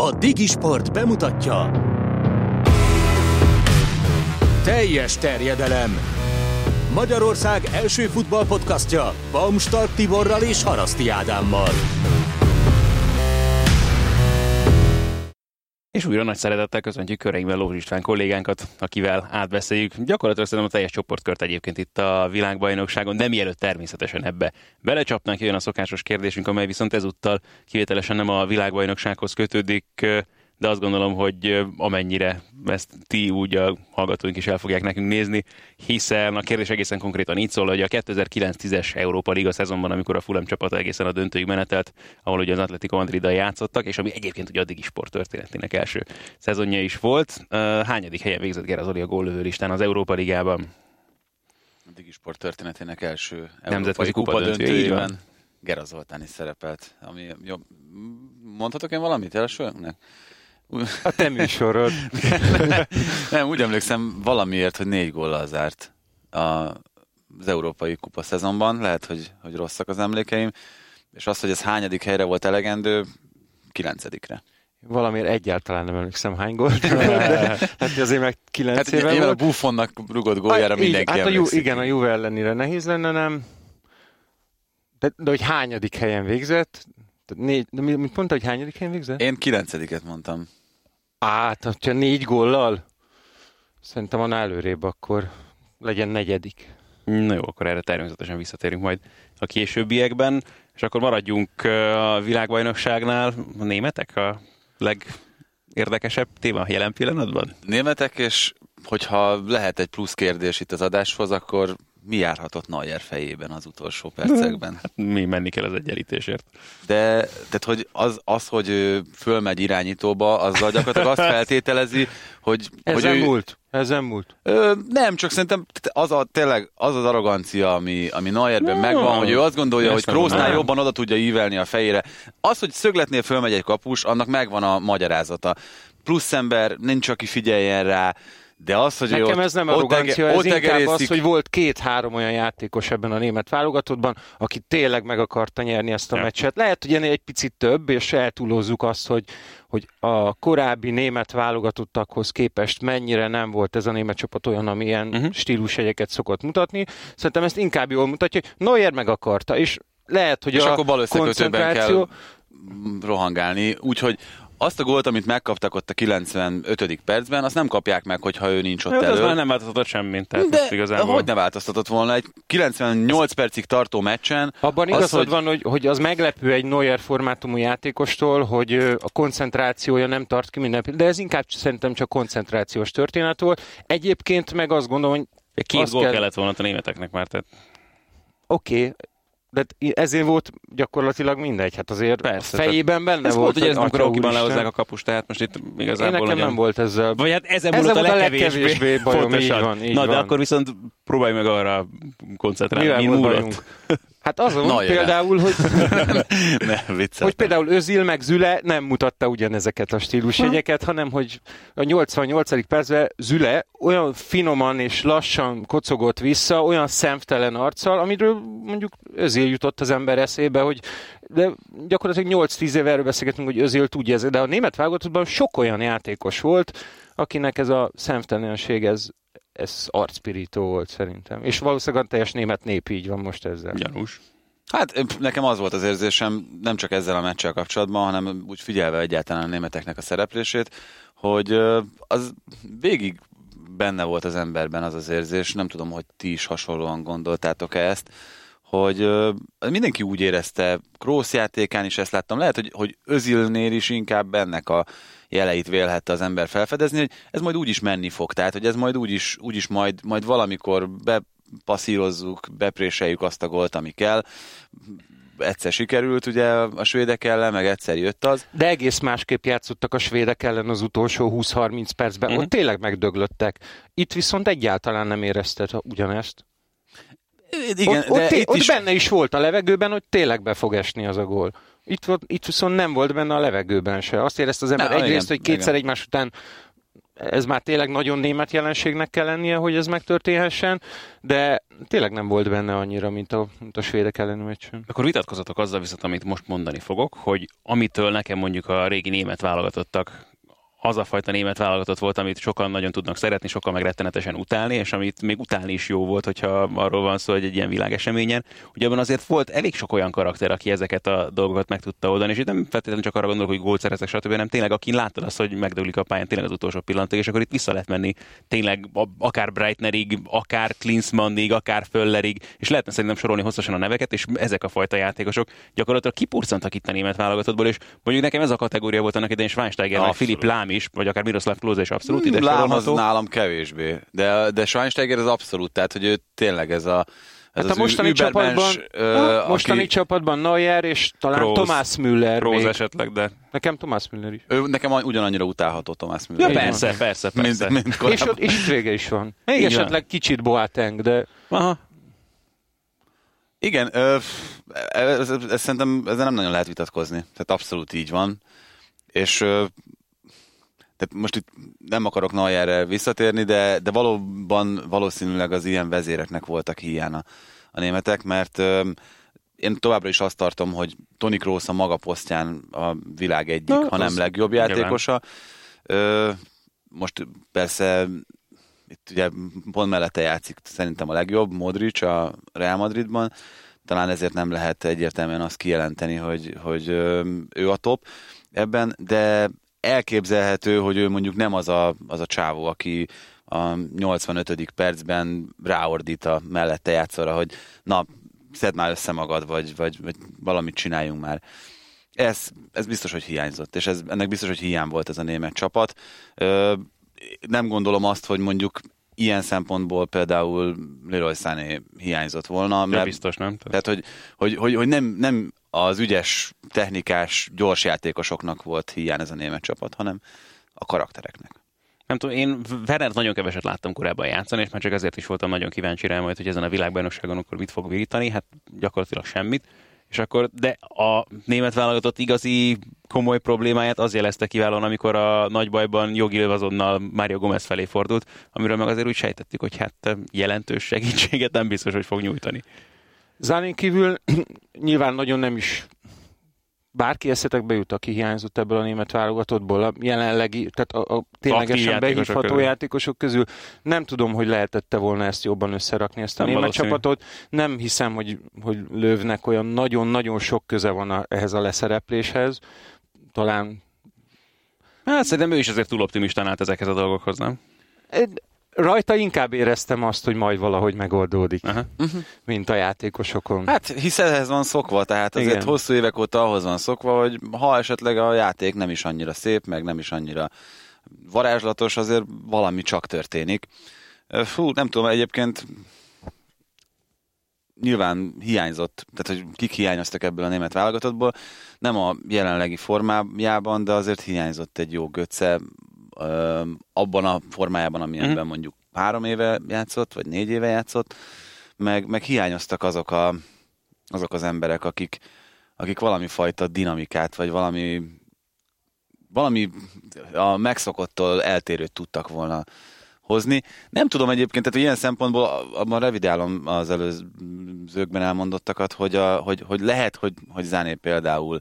A Digisport bemutatja Teljes terjedelem Magyarország első futballpodcastja Baumstark Tiborral és Haraszti Ádámmal. És újra nagy szeretettel köszöntjük köreinkben Lózs István kollégánkat, akivel átbeszéljük. Gyakorlatilag szerintem a teljes csoportkört egyébként itt a világbajnokságon, de mielőtt természetesen ebbe belecsapnánk, jön a szokásos kérdésünk, amely viszont ezúttal kivételesen nem a világbajnoksághoz kötődik, de azt gondolom, hogy amennyire ezt ti úgy a hallgatóink is el fogják nekünk nézni, hiszen a kérdés egészen konkrétan így szól, hogy a 2009-10-es Európa Liga szezonban, amikor a Fulham csapata egészen a döntőig menetelt, ahol ugye az Atletico madrid játszottak, és ami egyébként ugye addig is sporttörténetének első szezonja is volt. Hányadik helyen végzett Gerazoli a góllövő listán az Európa Ligában? A sport történetének első nemzetközi kupa, kupa döntőjében Gera Zoltán is szerepelt. Ami, jó, mondhatok én valamit elsőnek? A te műsorod. nem, úgy emlékszem valamiért, hogy négy góllal zárt a, az Európai Kupa szezonban. Lehet, hogy, hogy rosszak az emlékeim. És az, hogy ez hányadik helyre volt elegendő, kilencedikre. Valamiért egyáltalán nem emlékszem hány gólt. hát azért meg kilenc hát, éve volt. a Buffonnak rugott góljára hát, mindenki hát a Ju, Igen, a Juve ellenére nehéz lenne, nem? De, de hogy hányadik helyen végzett? Tehát négy, de mit mondta, hogy hányadik helyen végzett? Én kilencediket mondtam. Át, ha négy góllal? Szerintem van előrébb, akkor legyen negyedik. Na jó, akkor erre természetesen visszatérünk majd a későbbiekben, és akkor maradjunk a világbajnokságnál. A németek a legérdekesebb téma jelen pillanatban? Németek, és hogyha lehet egy plusz kérdés itt az adáshoz, akkor mi járhatott Neuer fejében az utolsó percekben? Hát mi menni kell az egyenlítésért. De tehát, hogy az, az, hogy ő fölmegy irányítóba, azzal gyakorlatilag azt feltételezi, hogy... Ezen hogy ő, múlt. Ezen múlt. Ö, nem, csak szerintem az a, tényleg az az arrogancia, ami, ami Neuerben no, megvan, hogy ő azt gondolja, hogy Kroosnál jobban oda tudja ívelni a fejére. Az, hogy szögletnél fölmegy egy kapus, annak megvan a magyarázata. Plusz ember, nincs, aki figyeljen rá, de az, hogy Nekem ott, ez nem arrogancia, ez inkább az, hogy volt két-három olyan játékos ebben a német válogatottban, aki tényleg meg akarta nyerni ezt a ja. meccset. Lehet, hogy ennél egy picit több, és eltúlozzuk azt, hogy, hogy a korábbi német válogatottakhoz képest mennyire nem volt ez a német csapat olyan, amilyen uh-huh. stílusjegyeket szokott mutatni. Szerintem ezt inkább jól mutatja, hogy Neuer meg akarta, és lehet, hogy és a akkor koncentráció... kell rohangálni, úgyhogy azt a gólt, amit megkaptak ott a 95. percben, azt nem kapják meg, hogyha ő nincs ott Jó, elő. Az már nem változtatott semmit. Tehát De igazából... hogy ne változtatott volna? Egy 98 percig tartó meccsen... Abban az, igazad hogy... van, hogy, hogy az meglepő egy Neuer formátumú játékostól, hogy a koncentrációja nem tart ki minden de ez inkább szerintem csak koncentrációs történet volt. Egyébként meg azt gondolom, hogy Két gól kell... kellett volna a németeknek már, tehát Oké, okay, de ezért volt gyakorlatilag mindegy, hát azért Persze, fejében benne ez volt. hogy ez amikor Rokiban lehozzák a kapust, tehát most itt igazából... Én nekem nagyon... nem volt ezzel. Vagy hát ezen, volt a legkevésbé, legkevésbé bajom, így van, így Na, van. de akkor viszont próbálj meg arra koncentrálni, Mivel volt Hát azon Na, például, hogy, ne, hogy például Özil meg Züle nem mutatta ugyanezeket a stílusjegyeket, hanem hogy a 88. percben Züle olyan finoman és lassan kocogott vissza, olyan szemtelen arccal, amiről mondjuk Özil jutott az ember eszébe, hogy de gyakorlatilag 8-10 éve erről beszélgetünk, hogy Özil tudja ez, de a német válogatottban sok olyan játékos volt, akinek ez a szemtelenség ez ez arcpirító volt szerintem. És valószínűleg a teljes német nép így van most ezzel. Gyanús. Hát nekem az volt az érzésem, nem csak ezzel a meccsel kapcsolatban, hanem úgy figyelve egyáltalán a németeknek a szereplését, hogy az végig benne volt az emberben az az érzés, nem tudom, hogy ti is hasonlóan gondoltátok-e ezt, hogy mindenki úgy érezte, Krósz játékán is ezt láttam, lehet, hogy, hogy Özilnél is inkább ennek a jeleit vélhette az ember felfedezni, hogy ez majd úgy is menni fog, tehát hogy ez majd úgy is, úgy is majd, majd valamikor bepasszírozzuk, bepréseljük azt a gólt, ami kell. Egyszer sikerült ugye a svédek ellen, meg egyszer jött az. De egész másképp játszottak a svédek ellen az utolsó 20-30 percben. Mm-hmm. Ott tényleg megdöglöttek. Itt viszont egyáltalán nem érezted ugyanezt. Igen, ott, de ott, itt ott is... benne is volt a levegőben, hogy tényleg be fog esni az a gól. Itt, volt, itt viszont nem volt benne a levegőben se. Azt érezte az ember ne, egyrészt, igen, hogy kétszer igen. egymás után ez már tényleg nagyon német jelenségnek kell lennie, hogy ez megtörténhessen, de tényleg nem volt benne annyira, mint a, mint a svédek elleni meccsen. Akkor vitatkozatok azzal viszont, amit most mondani fogok, hogy amitől nekem mondjuk a régi német válogatottak az a fajta német válogatott volt, amit sokan nagyon tudnak szeretni, sokan meg rettenetesen utálni, és amit még utálni is jó volt, hogyha arról van szó, hogy egy ilyen világeseményen. Ugye abban azért volt elég sok olyan karakter, aki ezeket a dolgokat meg tudta oldani, és itt nem feltétlenül csak arra gondolok, hogy gólt szerezek, stb., hanem tényleg, aki láttad azt, hogy megdőlik a pályán tényleg az utolsó pillanatig, és akkor itt vissza lehet menni tényleg akár Breitnerig, akár Klinsmannig, akár Föllerig, és lehetne szerintem sorolni hosszasan a neveket, és ezek a fajta játékosok gyakorlatilag kipurcantak itt a német válogatottból, és mondjuk nekem ez a kategória volt annak idején Schweinsteiger, Filip Lám is, vagy akár Miroslav Klose is abszolút ide Lám az nálam kevésbé, de, de Schweinsteiger az abszolút, tehát hogy ő tényleg ez a ez hát a mostani csapatban, ö, mostani aki... csapatban Neuer és talán Kroos, Thomas Müller. Kroos még. esetleg, de... Nekem Thomas Müller is. Ő, nekem ugyanannyira utálható Thomas Müller. Ja, persze, persze, persze. Mint, mint és, ott, és vége is van. Még Igen. esetleg kicsit Boateng, de... Aha. Igen, ö, ez, ez, ez, szerintem ezzel nem nagyon lehet vitatkozni. Tehát abszolút így van. És ö, tehát most itt nem akarok Neuerre visszatérni, de, de valóban valószínűleg az ilyen vezéreknek voltak hiána a németek, mert ö, én továbbra is azt tartom, hogy Toni Kroos a maga posztján a világ egyik, Na, hanem legjobb játékosa. Ö, most persze itt ugye pont mellette játszik szerintem a legjobb, Modric a Real Madridban, talán ezért nem lehet egyértelműen azt kijelenteni, hogy, hogy ő a top ebben, de elképzelhető, hogy ő mondjuk nem az a, az a csávó, aki a 85. percben ráordít a mellette játszóra, hogy na, szedd már össze magad, vagy, vagy, vagy valamit csináljunk már. Ez, ez biztos, hogy hiányzott, és ez, ennek biztos, hogy hiány volt ez a német csapat. Ö, nem gondolom azt, hogy mondjuk ilyen szempontból például Leroy Sané hiányzott volna. Mert, biztos nem. Tehát, hogy, hogy, hogy, hogy nem, nem az ügyes, technikás, gyors játékosoknak volt hiány ez a német csapat, hanem a karaktereknek. Nem tudom, én Werner nagyon keveset láttam korábban játszani, és már csak ezért is voltam nagyon kíváncsi rá majd, hogy ezen a világbajnokságon akkor mit fog virítani, hát gyakorlatilag semmit. És akkor, de a német válogatott igazi komoly problémáját az jelezte kiválóan, amikor a nagy bajban jogi azonnal Mário Gomez felé fordult, amiről meg azért úgy sejtettük, hogy hát jelentős segítséget nem biztos, hogy fog nyújtani. Zánén kívül nyilván nagyon nem is bárki eszetekbe jut, aki hiányzott ebből a német válogatottból, a jelenlegi, tehát a, a ténylegesen behívható közül. játékosok közül. Nem tudom, hogy lehetette volna ezt jobban összerakni, ezt a nem német valószínű. csapatot. Nem hiszem, hogy, hogy lövnek olyan nagyon-nagyon sok köze van a, ehhez a leszerepléshez. Talán Hát szerintem ő is azért túl optimistán állt ezekhez a dolgokhoz, nem? Rajta inkább éreztem azt, hogy majd valahogy megoldódik, Aha. Uh-huh. mint a játékosokon. Hát hisz ehhez van szokva, tehát azért Igen. hosszú évek óta ahhoz van szokva, hogy ha esetleg a játék nem is annyira szép, meg nem is annyira varázslatos, azért valami csak történik. Fú, nem tudom, egyébként nyilván hiányzott, tehát hogy kik hiányoztak ebből a német válogatottból, nem a jelenlegi formájában, de azért hiányzott egy jó göce, abban a formájában, amilyenben uh-huh. mondjuk három éve játszott, vagy négy éve játszott, meg, meg hiányoztak azok, a, azok az emberek, akik, akik valami fajta dinamikát, vagy valami valami a megszokottól eltérőt tudtak volna hozni. Nem tudom egyébként, tehát ilyen szempontból abban revidálom az előzőkben elmondottakat, hogy, a, hogy, hogy lehet, hogy, hogy Záné például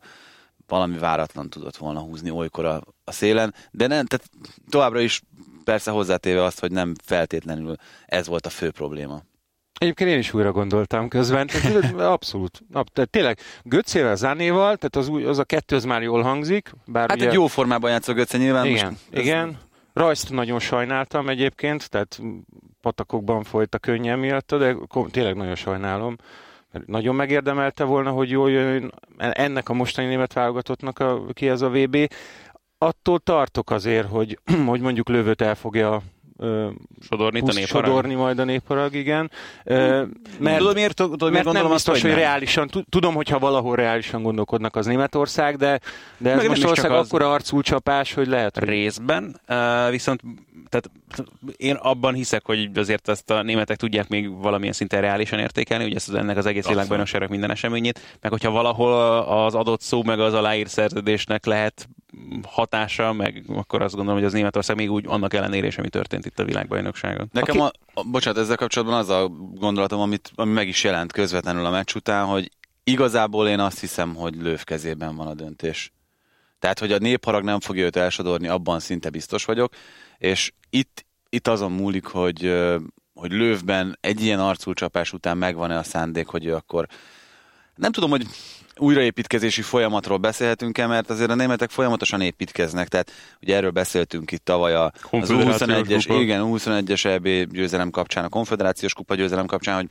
valami váratlan tudott volna húzni olykor a, a szélen, de nem, tehát továbbra is persze hozzátéve azt, hogy nem feltétlenül ez volt a fő probléma. Egyébként én is újra gondoltam közben, tehát abszolút. Tehát tényleg Göccével, Zánéval, tehát az, új, az a kettő az már jól hangzik. Bár hát ugye... egy jó formában játszó Göcce nyilván. Igen, most ez... igen. Rajzt nagyon sajnáltam egyébként, tehát patakokban folyt a könnyem miatt, de tényleg nagyon sajnálom nagyon megérdemelte volna, hogy jól jön ennek a mostani német válogatottnak a, ki ez a VB. Attól tartok azért, hogy, hogy mondjuk lövőt el fogja sodorni, a sodorni majd a néparag, igen. mert, tudod, miért, tudod, miért mert biztos, azt, hogy, hogy reálisan, tudom, hogyha valahol reálisan gondolkodnak az Németország, de, de ez most ország az... akkora arculcsapás, hogy lehet. Hogy... Részben, uh, viszont tehát én abban hiszek, hogy azért ezt a németek tudják még valamilyen szinten reálisan értékelni, ugye ezt ennek az egész világbajnokságnak minden eseményét, meg hogyha valahol az adott szó meg az aláír szerződésnek lehet hatása, meg akkor azt gondolom, hogy az Németország még úgy annak ellenére is, ami történt itt a világbajnokságon. Nekem, a, a, bocsánat, ezzel kapcsolatban az a gondolatom, amit, ami meg is jelent közvetlenül a meccs után, hogy igazából én azt hiszem, hogy Lőv kezében van a döntés. Tehát, hogy a népharag nem fogja őt elsodorni, abban szinte biztos vagyok, és itt, itt azon múlik, hogy, hogy Lővben egy ilyen arculcsapás után megvan-e a szándék, hogy ő akkor nem tudom, hogy újraépítkezési folyamatról beszélhetünk-e, mert azért a németek folyamatosan építkeznek, tehát ugye erről beszéltünk itt tavaly a, az U21-es, igen, U21-es EB győzelem kapcsán, a konfederációs kupa győzelem kapcsán, hogy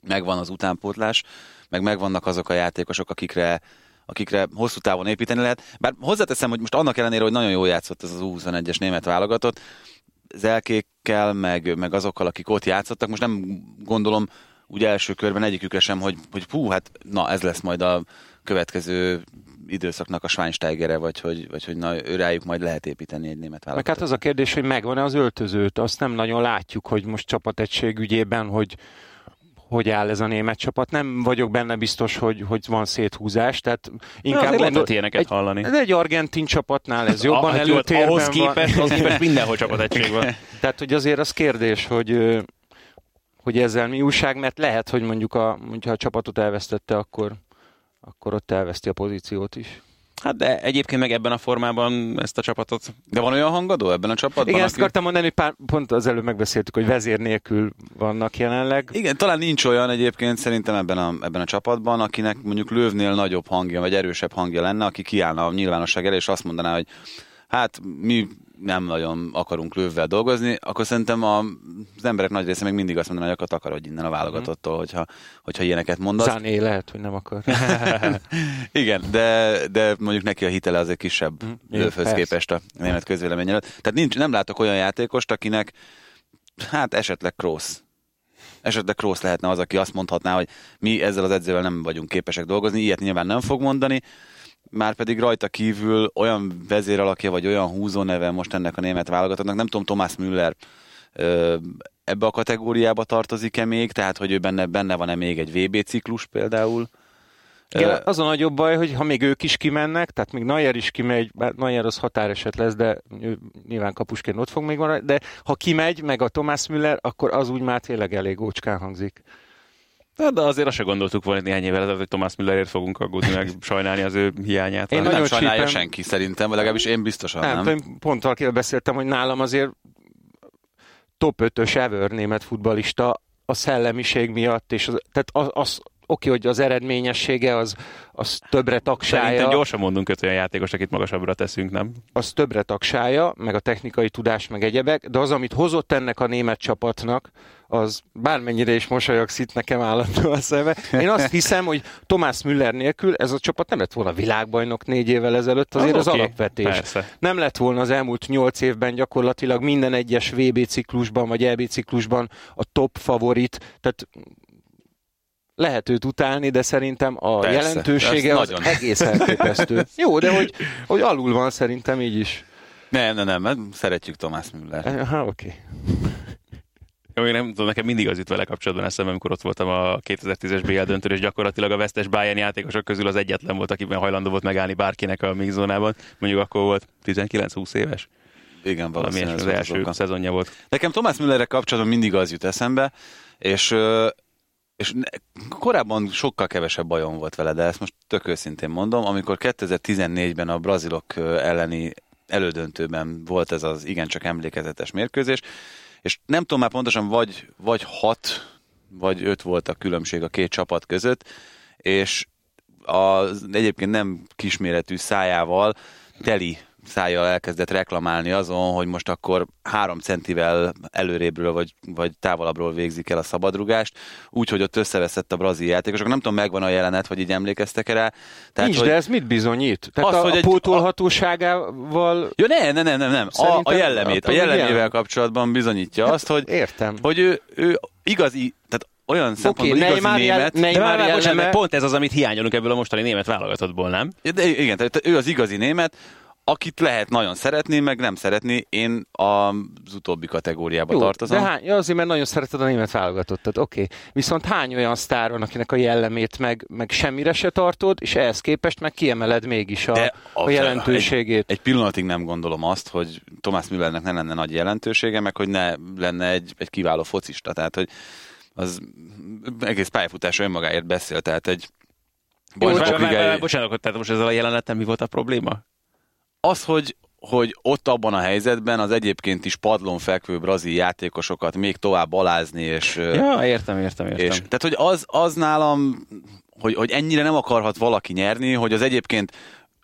megvan az utánpótlás, meg megvannak azok a játékosok, akikre akikre hosszú távon építeni lehet. Bár hozzáteszem, hogy most annak ellenére, hogy nagyon jól játszott ez az U21-es német válogatott, zelkékkel, meg, meg azokkal, akik ott játszottak, most nem gondolom úgy első körben egyikükre sem, hogy, hogy hú, hát na ez lesz majd a következő időszaknak a Schweinsteigere, vagy hogy, vagy hogy na, rájuk majd lehet építeni egy német válogatott. Meg hát az a kérdés, hogy megvan-e az öltözőt, azt nem nagyon látjuk, hogy most csapategység ügyében, hogy hogy áll ez a német csapat. Nem vagyok benne biztos, hogy, hogy van széthúzás, tehát inkább Na, gondol, ilyeneket egy, hallani. De egy argentin csapatnál ez jobban ah, előtérben ahhoz képest, van. Ahhoz képest mindenhol csapategység van. tehát, hogy azért az kérdés, hogy hogy ezzel mi újság, mert lehet, hogy mondjuk a, mondjuk, ha a csapatot elvesztette, akkor, akkor ott elveszti a pozíciót is. Hát de egyébként meg ebben a formában ezt a csapatot... De van olyan hangadó ebben a csapatban? Igen, aki... ezt akartam mondani, hogy pár, pont az előbb megbeszéltük, hogy vezér nélkül vannak jelenleg. Igen, talán nincs olyan egyébként szerintem ebben a, ebben a csapatban, akinek mondjuk lővnél nagyobb hangja, vagy erősebb hangja lenne, aki kiállna a nyilvánosság elé, és azt mondaná, hogy hát mi nem nagyon akarunk lővvel dolgozni, akkor szerintem a, az emberek nagy része még mindig azt mondaná, hogy akkor akarodj innen a válogatottól, hogyha, hogyha ilyeneket mondasz. Záné lehet, hogy nem akar. Igen, de, de mondjuk neki a hitele azért kisebb mm, lővhöz képest a német közvélemény előtt. Tehát nincs, nem látok olyan játékost, akinek hát esetleg Kroos esetleg Kroos lehetne az, aki azt mondhatná, hogy mi ezzel az edzővel nem vagyunk képesek dolgozni, ilyet nyilván nem fog mondani, már pedig rajta kívül olyan vezéralakja, vagy olyan húzó neve most ennek a német válogatottnak, nem tudom, Thomas Müller ebbe a kategóriába tartozik-e még, tehát hogy ő benne, benne van-e még egy VB ciklus például? Igen, az a nagyobb baj, hogy ha még ők is kimennek, tehát még Nayer is kimegy, bár Nayer az határeset lesz, de ő nyilván kapusként ott fog még maradni, de ha kimegy, meg a Thomas Müller, akkor az úgy már tényleg elég ócskán hangzik. De, de azért azt se gondoltuk volna néhány évvel ezelőtt, hogy Thomas Müllerért fogunk aggódni, meg sajnálni az ő hiányát. Én nem sajnálja csípem... senki szerintem, vagy legalábbis én biztosan nem. nem. Én pont valakivel beszéltem, hogy nálam azért top 5-ös ever német futbalista a szellemiség miatt, és az, tehát az, az, oké, hogy az eredményessége az, az többre tagsája. Szerintem gyorsan mondunk öt olyan játékos, akit magasabbra teszünk, nem? Az többre tagsája, meg a technikai tudás, meg egyebek, de az, amit hozott ennek a német csapatnak, az bármennyire is mosolyogsz itt nekem állandó a szeme. Én azt hiszem, hogy Tomás Müller nélkül ez a csapat nem lett volna világbajnok négy évvel ezelőtt, azért az, az okay, alapvetés. Persze. Nem lett volna az elmúlt nyolc évben gyakorlatilag minden egyes VB ciklusban, vagy EB ciklusban a top favorit, tehát lehet őt utálni, de szerintem a Persze, jelentősége az nagyon. egész elképesztő. Jó, de hogy, hogy alul van szerintem így is. Nem, nem, nem, szeretjük Tomás Müller. Ha, oké. Okay. Jó, én nem tudom, nekem mindig az jut vele kapcsolatban eszembe, amikor ott voltam a 2010-es BL döntő, és gyakorlatilag a vesztes Bayern játékosok közül az egyetlen volt, akiben hajlandó volt megállni bárkinek a mixzónában. Mondjuk akkor volt 19-20 éves. Igen, valami az első azok. szezonja volt. Nekem Tomás Müllerre kapcsolatban mindig az jut eszembe, és és korábban sokkal kevesebb bajom volt vele, de ezt most tök őszintén mondom, amikor 2014-ben a brazilok elleni elődöntőben volt ez az igencsak emlékezetes mérkőzés, és nem tudom már pontosan, vagy, vagy hat, vagy öt volt a különbség a két csapat között, és az egyébként nem kisméretű szájával teli szájjal elkezdett reklamálni azon, hogy most akkor három centivel előrébről vagy, vagy távolabbról végzik el a szabadrugást, úgyhogy ott összeveszett a brazil játékosok. Nem tudom, megvan a jelenet, vagy így emlékeztek erre. Tehát, Nincs, hogy... de ez mit bizonyít? Tehát az, a, hogy a pótolhatóságával... Ja, nem, nem, nem, nem. A, a jellemét, a jellemével kapcsolatban bizonyítja hát, azt, hogy, értem. hogy ő, ő igazi, tehát olyan szempontból okay, igazi Neymar német. Neymar de bocsánat, pont ez az, amit hiányolunk ebből a mostani német válogatottból, nem? De igen, tehát ő az igazi német, akit lehet nagyon szeretni, meg nem szeretni, én az utóbbi kategóriába Jó, tartozom. de hány, azért, mert nagyon szereted a német válogatottat, oké. Okay. Viszont hány olyan sztár van, akinek a jellemét meg, meg semmire se tartod, és ehhez képest meg kiemeled mégis a, De a jelentőségét. Egy, egy pillanatig nem gondolom azt, hogy Thomas Müllernek ne lenne nagy jelentősége, meg hogy ne lenne egy, egy kiváló focista. Tehát, hogy az egész pályafutása önmagáért beszél, tehát egy Bocsánat, bajnokok ligája- bocsánat, tehát most ezzel a jelenettel mi volt a probléma? Az, hogy, hogy ott abban a helyzetben az egyébként is padlón fekvő brazil játékosokat még tovább alázni, és, Ja, értem, értem, értem. és tehát, hogy az, az nálam, hogy, hogy ennyire nem akarhat valaki nyerni, hogy az egyébként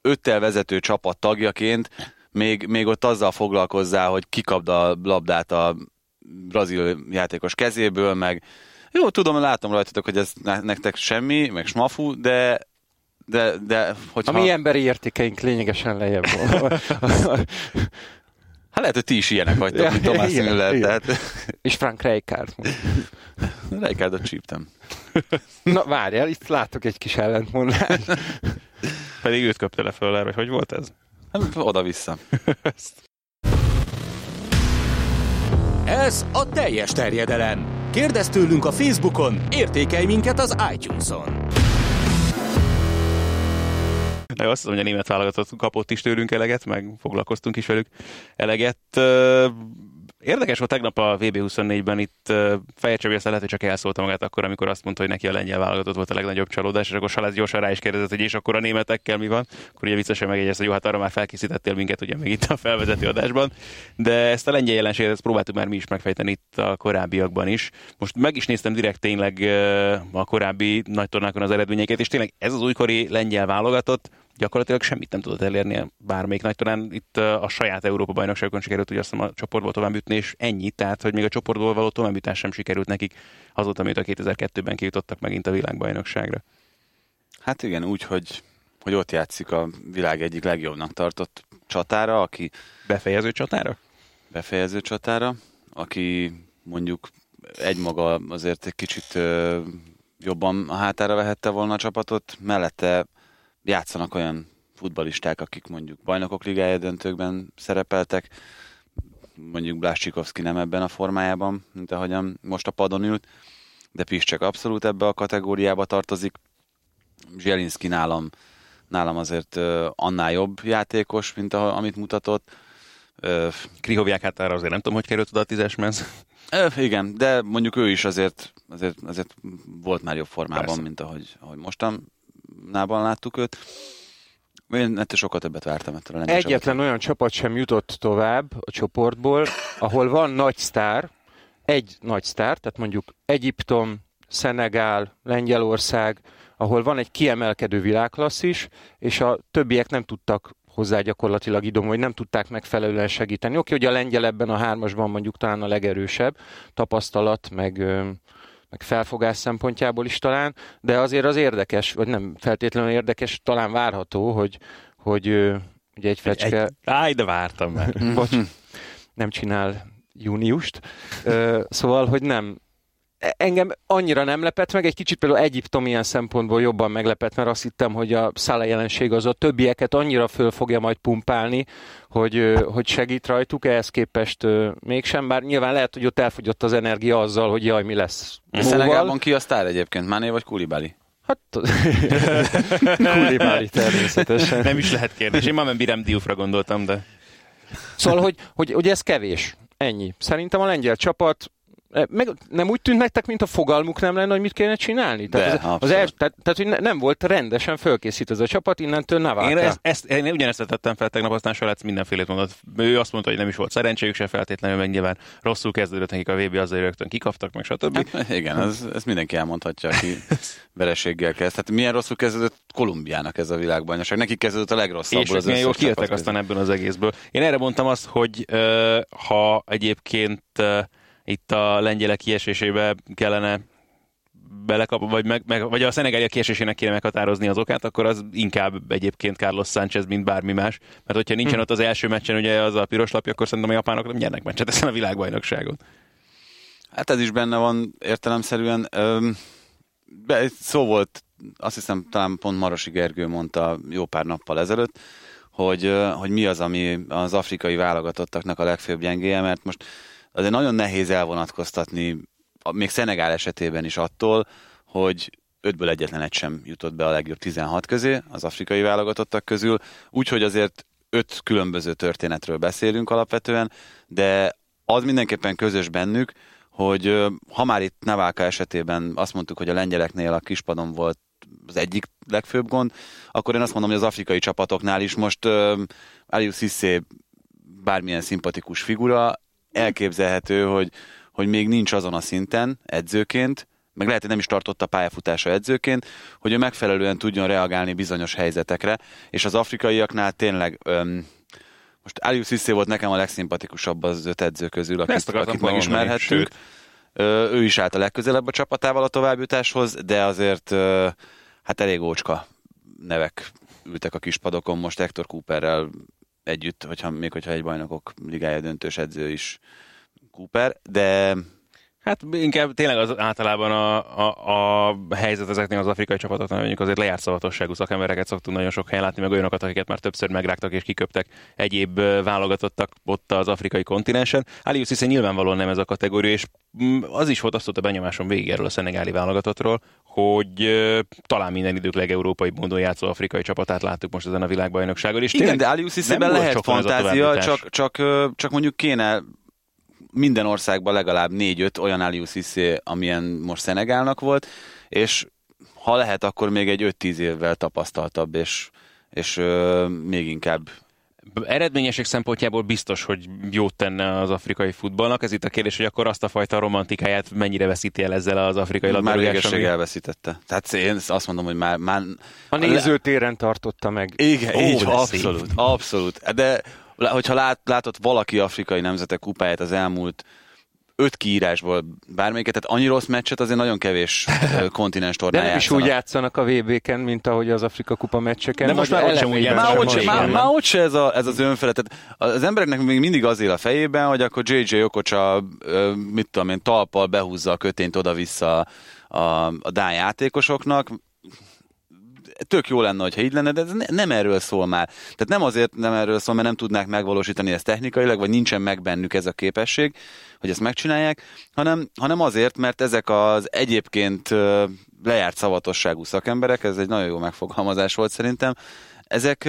öttel vezető csapat tagjaként még, még ott azzal foglalkozzá, hogy kikapd a labdát a brazil játékos kezéből, meg jó, tudom, látom rajtatok, hogy ez ne- nektek semmi, meg smafu, de de, de hogyha... A mi emberi értékeink lényegesen lejjebb van. Hát lehet, hogy ti is ilyenek vagytok, Ja, mint Tomás igen, Müller, igen. tehát és Frank Rijkaard. Rijkaardot csíptem. Na várjál, itt látok egy kis ellentmondást. Pedig őt köpte le föl erre, hogy hogy volt ez? Hát, Oda-vissza. Ez a teljes terjedelem. Kérdezz tőlünk a Facebookon, értékelj minket az iTunes-on. De azt hiszem, a német válogatott kapott is tőlünk eleget, meg foglalkoztunk is velük eleget. Érdekes volt tegnap a VB24-ben itt Csabi aztán lehet, hogy csak elszólta magát akkor, amikor azt mondta, hogy neki a lengyel válogatott volt a legnagyobb csalódás, és akkor Salesz gyorsan rá is kérdezett, hogy és akkor a németekkel mi van. Akkor ugye viccesen megjegyezte, hogy jó, hát arra már felkészítettél minket, ugye még itt a felvezető adásban. De ezt a lengyel jelenséget ezt próbáltuk már mi is megfejteni itt a korábbiakban is. Most meg is néztem direkt tényleg a korábbi nagy tornákon az eredményeket, és tényleg ez az újkori lengyel válogatott, gyakorlatilag semmit nem tudott elérni bármelyik nagy talán itt a saját Európa bajnokságon sikerült, hogy azt a csoportból tovább jutni, és ennyi, tehát hogy még a csoportból való továbbjutás sem sikerült nekik azóta, amit a 2002-ben kijutottak megint a világbajnokságra. Hát igen, úgy, hogy, hogy ott játszik a világ egyik legjobbnak tartott csatára, aki Befejező csatára? befejező csatára, aki mondjuk egymaga azért egy kicsit jobban a hátára vehette volna a csapatot, mellette játszanak olyan futbalisták, akik mondjuk bajnokok ligája döntőkben szerepeltek, mondjuk Blászcsikovszki nem ebben a formájában, mint ahogyan most a padon ült, de Piscsek abszolút ebbe a kategóriába tartozik. Zsielinszki nálam, nálam azért annál jobb játékos, mint a, amit mutatott. Krihovják hátára azért nem tudom, hogy került oda a tízes mez. Igen, de mondjuk ő is azért, azért, azért volt már jobb formában, Persze. Mint ahogy, ahogy mostanában láttuk őt. Én ettől sokkal többet vártam ettől a lengyel Egyetlen olyan csapat sem jutott tovább a csoportból, ahol van nagy sztár, egy nagy sztár, tehát mondjuk Egyiptom, Szenegál, Lengyelország, ahol van egy kiemelkedő világklasszis, és a többiek nem tudtak hozzá gyakorlatilag idom, vagy nem tudták megfelelően segíteni. Oké, hogy a lengyel ebben a hármasban mondjuk talán a legerősebb tapasztalat, meg, meg felfogás szempontjából is talán, de azért az érdekes, vagy nem feltétlenül érdekes, talán várható, hogy, hogy ugye egy fecske... Egy... Áj, de vártam már. Bocs, nem csinál júniust. Szóval, hogy nem. Engem annyira nem lepett meg, egy kicsit például Egyiptom ilyen szempontból jobban meglepett, mert azt hittem, hogy a Szála jelenség az a többieket annyira föl fogja majd pumpálni, hogy, hogy segít rajtuk, ehhez képest mégsem, bár nyilván lehet, hogy ott elfogyott az energia azzal, hogy jaj, mi lesz. A Szenegálban ki a sztár egyébként? Mané vagy Kulibali? Hát, Kulibáli természetesen. Nem is lehet kérdés. Én már nem Birem Diufra gondoltam, de Szóval, hogy, hogy, hogy ez kevés. Ennyi. Szerintem a lengyel csapat meg nem úgy tűnt nektek, mint a fogalmuk nem lenne, hogy mit kéne csinálni? De, az, az els, tehát, tehát, hogy ne, nem volt rendesen fölkészítve ez a csapat, innentől Én, Navarra. ezt, ezt, én ugyanezt tettem fel tegnap, aztán Salec mindenfélét mondott. Ő azt mondta, hogy nem is volt szerencséjük se feltétlenül, meg nyilván rosszul kezdődött nekik a VB, azért rögtön kikaptak, meg stb. Hát, igen, ez, ez mindenki elmondhatja, aki vereséggel kezd. Hát milyen rosszul kezdődött Kolumbiának ez a világbajnokság. Neki kezdődött a legrosszabbul és az milyen jól kijöttek aztán ebből az egészből. Én erre mondtam azt, hogy uh, ha egyébként uh, itt a lengyelek kiesésébe kellene belekap, vagy, meg, meg, vagy a szenegália kiesésének kéne meghatározni az okát, akkor az inkább egyébként Carlos Sánchez, mint bármi más. Mert hogyha nincsen Hm. ott az első meccsen ugye az a piros lapja, akkor szerintem a japánok nem nyernek meccset ezen a világbajnokságon. Hát ez is benne van értelemszerűen. Öm, be, szó volt, azt hiszem talán pont Marosi Gergő mondta jó pár nappal ezelőtt, hogy, hogy mi az, ami az afrikai válogatottaknak a legfőbb gyengéje, mert most azért nagyon nehéz elvonatkoztatni, még Szenegál esetében is attól, hogy ötből egyetlen egy sem jutott be a legjobb 16 közé az afrikai válogatottak közül, úgyhogy azért öt különböző történetről beszélünk alapvetően, de az mindenképpen közös bennük, hogy ha már itt Naváka esetében azt mondtuk, hogy a lengyeleknél a kispadon volt az egyik legfőbb gond, akkor én azt mondom, hogy az afrikai csapatoknál is most uh, Alius Sissé bármilyen szimpatikus figura, elképzelhető, hogy, hogy még nincs azon a szinten edzőként, meg lehet, hogy nem is tartotta pályafutása edzőként, hogy ő megfelelően tudjon reagálni bizonyos helyzetekre, és az afrikaiaknál tényleg öm, most Alius Sissé volt nekem a legszimpatikusabb az öt edző közül, akit, akit megismerhettünk. Ő is állt a legközelebb a csapatával a továbbjutáshoz, de azért hát elég ócska nevek ültek a kispadokon most Hector Cooperrel együtt, hogyha, még hogyha egy bajnokok ligája döntős edző is Cooper, de Hát inkább tényleg az általában a, a, a helyzet ezeknél az afrikai csapatoknál, mondjuk azért lejárt szavatosságú szakembereket szoktunk nagyon sok helyen látni, meg olyanokat, akiket már többször megrágtak és kiköptek egyéb válogatottak ott az afrikai kontinensen. Alius hiszen nyilvánvalóan nem ez a kategória, és mm, az is volt azt a benyomásom végig erről a szenegáli válogatottról, hogy talán minden idők legeurópai módon játszó afrikai csapatát láttuk most ezen a világbajnokságon. És Igen, de Alius lehet fantázia, csak, csak, csak mondjuk kéne minden országban legalább négy-öt olyan Alius Issé, amilyen most Szenegálnak volt, és ha lehet, akkor még egy 5-10 évvel tapasztaltabb, és, és ö, még inkább eredményesség szempontjából biztos, hogy jót tenne az afrikai futballnak. Ez itt a kérdés, hogy akkor azt a fajta romantikáját mennyire veszíti el ezzel az afrikai labdarúgás. Már ami... elveszítette. Tehát én azt mondom, hogy már... már a nézőtéren tartotta meg. Igen, Ó, így, abszolút, abszolút. De hogyha lát, látott valaki afrikai nemzetek kupáját az elmúlt öt kiírásból bármelyiket, tehát annyi rossz meccset azért nagyon kevés kontinens tornán De nem is úgy játszanak a VB-ken, mint ahogy az Afrika kupa meccseken. De most már ott sem úgy már, ott se, már, már ott ez, a, ez az önfelet. Tehát az embereknek még mindig az él a fejében, hogy akkor JJ Okocsa, mit tudom én, talpal behúzza a kötényt oda-vissza a, a Dán játékosoknak, tök jó lenne, hogyha így lenne, de ez nem erről szól már. Tehát nem azért nem erről szól, mert nem tudnák megvalósítani ezt technikailag, vagy nincsen meg bennük ez a képesség, hogy ezt megcsinálják, hanem, hanem azért, mert ezek az egyébként lejárt szavatosságú szakemberek, ez egy nagyon jó megfogalmazás volt szerintem, ezek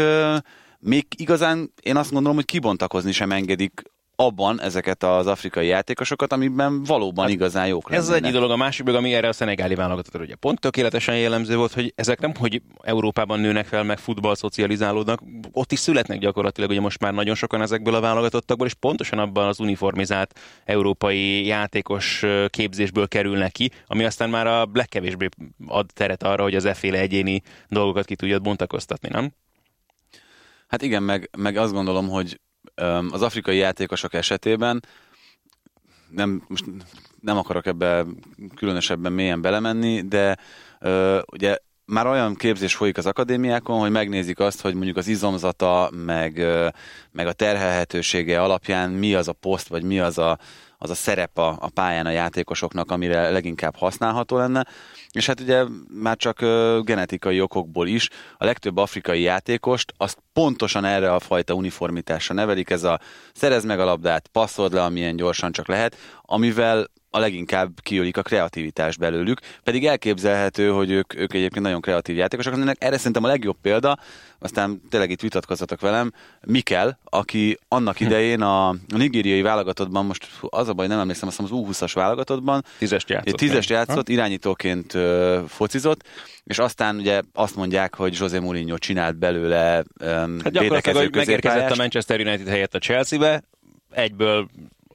még igazán én azt gondolom, hogy kibontakozni sem engedik abban ezeket az afrikai játékosokat, amiben valóban hát igazán jók lennének. Ez az egyik dolog, a másik meg, ami erre a szenegáli válogatott, ugye pont tökéletesen jellemző volt, hogy ezek nem, hogy Európában nőnek fel, meg futball szocializálódnak, ott is születnek gyakorlatilag, ugye most már nagyon sokan ezekből a válogatottakból, és pontosan abban az uniformizált európai játékos képzésből kerülnek ki, ami aztán már a legkevésbé ad teret arra, hogy az efféle egyéni dolgokat ki tudjad bontakoztatni, nem? Hát igen, meg, meg azt gondolom, hogy az afrikai játékosok esetében nem, most nem akarok ebbe különösebben mélyen belemenni, de ugye már olyan képzés folyik az akadémiákon, hogy megnézik azt, hogy mondjuk az izomzata, meg, meg a terhelhetősége alapján mi az a poszt, vagy mi az a, az a szerep a, a pályán a játékosoknak, amire leginkább használható lenne. És hát ugye már csak uh, genetikai okokból is a legtöbb afrikai játékost azt pontosan erre a fajta uniformitásra nevelik, ez a szerez meg a labdát, passzold le, amilyen gyorsan csak lehet, amivel a leginkább kiölik a kreativitás belőlük, pedig elképzelhető, hogy ők, ők egyébként nagyon kreatív játékosok. Erre szerintem a legjobb példa, aztán tényleg itt vitatkozzatok velem, Mikel, aki annak hm. idején a, nigériai válogatottban, most az a baj, nem emlékszem, azt hiszem az U20-as válogatottban, tízest játszott, tízest játszott irányítóként focizott, és aztán ugye azt mondják, hogy José Mourinho csinált belőle um, hát hogy megérkezett a Manchester United helyett a Chelsea-be, egyből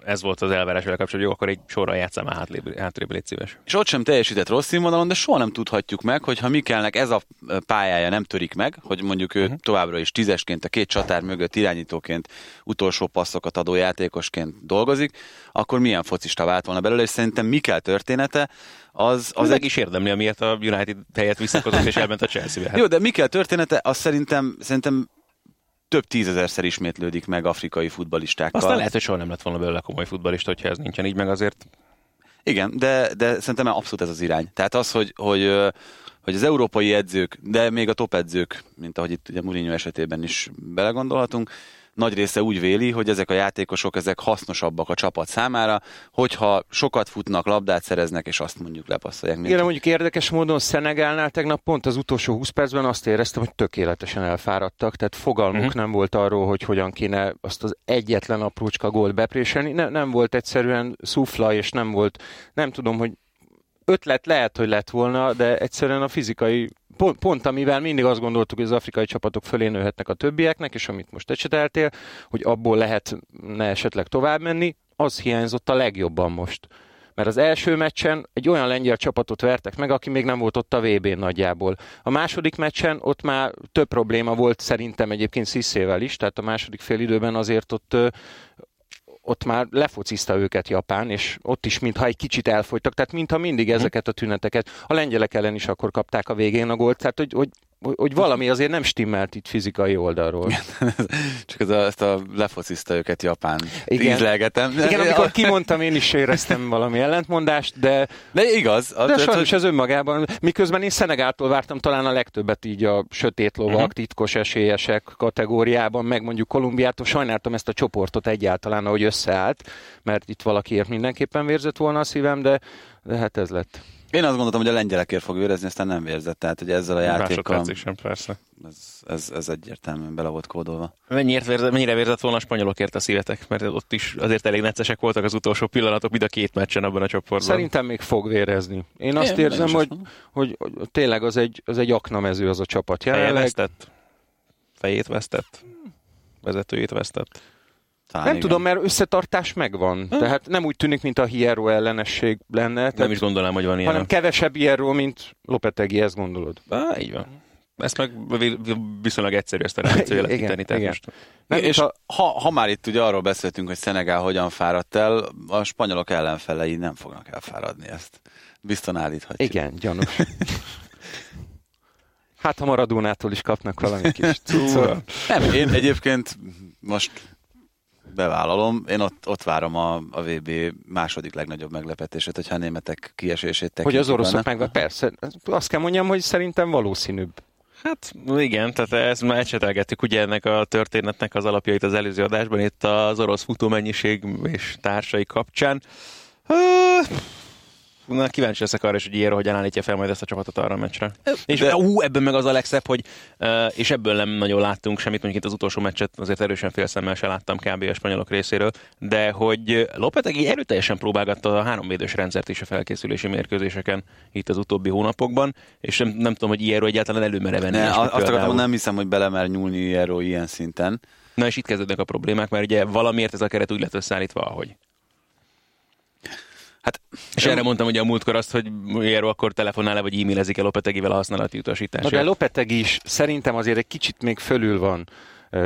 ez volt az elvárás vele kapcsolatban, jó, akkor egy sorra játszám már hátrébb, hátrébb légy szíves. És ott sem teljesített rossz színvonalon, de soha nem tudhatjuk meg, hogy ha Mikelnek ez a pályája nem törik meg, hogy mondjuk ő uh-huh. továbbra is tízesként, a két csatár mögött irányítóként, utolsó passzokat adó játékosként dolgozik, akkor milyen focista vált volna belőle, és szerintem Mikel története az... az meg egy... is érdemli, amiért a United helyett visszakozott és elment a Chelsea-be. Hát. Jó, de Mikel története, az szerintem, szerintem több tízezerszer ismétlődik meg afrikai futbalistákkal. Aztán lehet, hogy soha nem lett volna belőle komoly futbalista, hogyha ez nincsen így, meg azért... Igen, de, de szerintem abszolút ez az irány. Tehát az, hogy, hogy hogy az európai edzők, de még a top edzők, mint ahogy itt ugye Mourinho esetében is belegondolhatunk, nagy része úgy véli, hogy ezek a játékosok ezek hasznosabbak a csapat számára, hogyha sokat futnak, labdát szereznek, és azt mondjuk lepasszolják. Igen, mondjuk érdekes módon Szenegálnál tegnap pont az utolsó 20 percben azt éreztem, hogy tökéletesen elfáradtak, tehát fogalmuk uh-huh. nem volt arról, hogy hogyan kéne azt az egyetlen aprócska gólt bepréselni. Ne, nem volt egyszerűen szufla, és nem volt, nem tudom, hogy ötlet lehet, hogy lett volna, de egyszerűen a fizikai pont, pont amivel mindig azt gondoltuk, hogy az afrikai csapatok fölé nőhetnek a többieknek, és amit most ecseteltél, hogy abból lehetne esetleg tovább menni, az hiányzott a legjobban most. Mert az első meccsen egy olyan lengyel csapatot vertek meg, aki még nem volt ott a vb n nagyjából. A második meccsen ott már több probléma volt szerintem egyébként Sziszével is, tehát a második fél időben azért ott ott már lefocizta őket Japán, és ott is mintha egy kicsit elfogytak, tehát mintha mindig mhm. ezeket a tüneteket, a lengyelek ellen is akkor kapták a végén a gólt, tehát hogy, hogy hogy valami azért nem stimmelt itt fizikai oldalról. Csak ez a, ezt a lefociszta őket Japán Igen. ízlelgetem. Igen, amikor kimondtam, én is éreztem valami ellentmondást, de... De igaz. De tehát, sajnos hogy... ez önmagában, miközben én Szenegától vártam talán a legtöbbet így a sötét lovak, uh-huh. titkos esélyesek kategóriában, meg mondjuk Kolumbiától sajnáltam ezt a csoportot egyáltalán, ahogy összeállt, mert itt valakiért mindenképpen vérzett volna a szívem, de, de hát ez lett. Én azt gondoltam, hogy a lengyelekért fog vérezni, aztán nem vérzett. Tehát, hogy ezzel a játékkal... sem, persze. Ez, ez, ez, egyértelműen bele volt kódolva. Mennyire vérzett, mennyire vérzett volna a spanyolokért a szívetek? Mert ott is azért elég neccesek voltak az utolsó pillanatok, mind a két meccsen abban a csoportban. Szerintem még fog vérezni. Én azt Én érzem, hogy, hogy, hogy, tényleg az egy, az egy aknamező az a csapat. Jelenleg... Feje vesztett? Fejét vesztett? Vezetőjét vesztett? Talán nem igen. tudom, mert összetartás megvan. Hm? Tehát nem úgy tűnik, mint a Hierro ellenesség lenne. Nem tehát, is gondolom, hogy van ilyen. Hanem kevesebb Hierro, mint Lopetegi, ezt gondolod. Á, így van. Ezt meg viszonylag egyszerű ezt a reakciót jelentíteni. Igen, igen. Most... Nem, és ha, ha, ha már itt ugye arról beszéltünk, hogy Szenegál hogyan fáradt el, a spanyolok ellenfelei nem fognak elfáradni ezt. Bizton állíthatjuk. Igen, gyanús. Hát ha Maradónától is kapnak valami kis cuccot. Nem, én egyébként most bevállalom. Én ott, ott várom a, a VB második legnagyobb meglepetését, hogyha a németek kiesését tekintjük. Hogy az oroszok meg, persze. Azt kell mondjam, hogy szerintem valószínűbb. Hát igen, tehát ezt már ecsetelgettük ugye ennek a történetnek az alapjait az előző adásban, itt az orosz futómennyiség és társai kapcsán. Na, kíváncsi leszek arra is, hogy ilyen, hogy állítja fel majd ezt a csapatot arra a meccsre. De... És ú, ebben meg az a legszebb, hogy uh, és ebből nem nagyon láttunk semmit, mondjuk itt az utolsó meccset azért erősen félszemmel se láttam kb. a spanyolok részéről, de hogy Lopetegi erőteljesen próbálgatta a háromvédős rendszert is a felkészülési mérkőzéseken itt az utóbbi hónapokban, és nem, nem tudom, hogy ilyen egyáltalán előmere venni. Ne, azt akartam, nem hiszem, hogy belemer nyúlni ilyen ilyen szinten. Na és itt kezdődnek a problémák, mert ugye valamiért ez a keret úgy lett összeállítva, ahogy. Hát, és erre mondtam ugye a múltkor azt, hogy Jero akkor telefonál-e, vagy e-mailezik el Lopetegivel a használati utasítását. de Lopetegi is szerintem azért egy kicsit még fölül van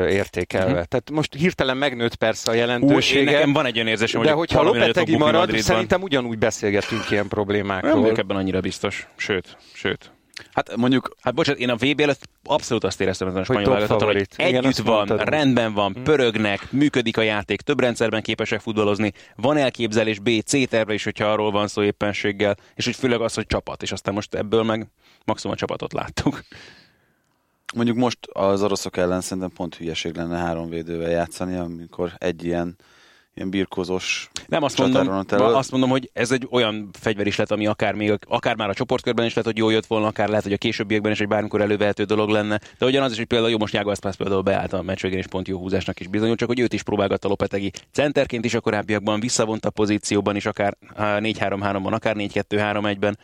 értékelve. Uh-huh. Tehát most hirtelen megnőtt persze a jelentősége. Ú, nekem van egy olyan érzésem, de hogyha Lopetegi marad, Madridban. szerintem ugyanúgy beszélgetünk ilyen problémákról. Nem ebben annyira biztos. Sőt, sőt. Hát mondjuk... Hát bocsánat, én a VB előtt abszolút azt éreztem ezen a spanyol válogatott, hogy együtt Igen, van, mondtad. rendben van, hmm. pörögnek, működik a játék, több rendszerben képesek futballozni, van elképzelés B, C terve is, hogyha arról van szó éppenséggel, és hogy főleg az, hogy csapat, és aztán most ebből meg maximum a csapatot láttuk. Mondjuk most az oroszok ellen szerintem pont hülyeség lenne három védővel játszani, amikor egy ilyen ilyen birkózós Nem, azt mondom, azt mondom, hogy ez egy olyan fegyver is lett, ami akár, még, akár már a csoportkörben is lett, hogy jól jött volna, akár lehet, hogy a későbbiekben is egy bármikor elővehető dolog lenne. De ugyanaz is, hogy például jó, most Jágo Eszpász például beállt a meccs és pont jó húzásnak is bizonyul, csak hogy őt is próbálgatta Lopetegi centerként is a korábbiakban, visszavont a pozícióban is, akár 4-3-3-ban, akár 4-2-3-1-ben.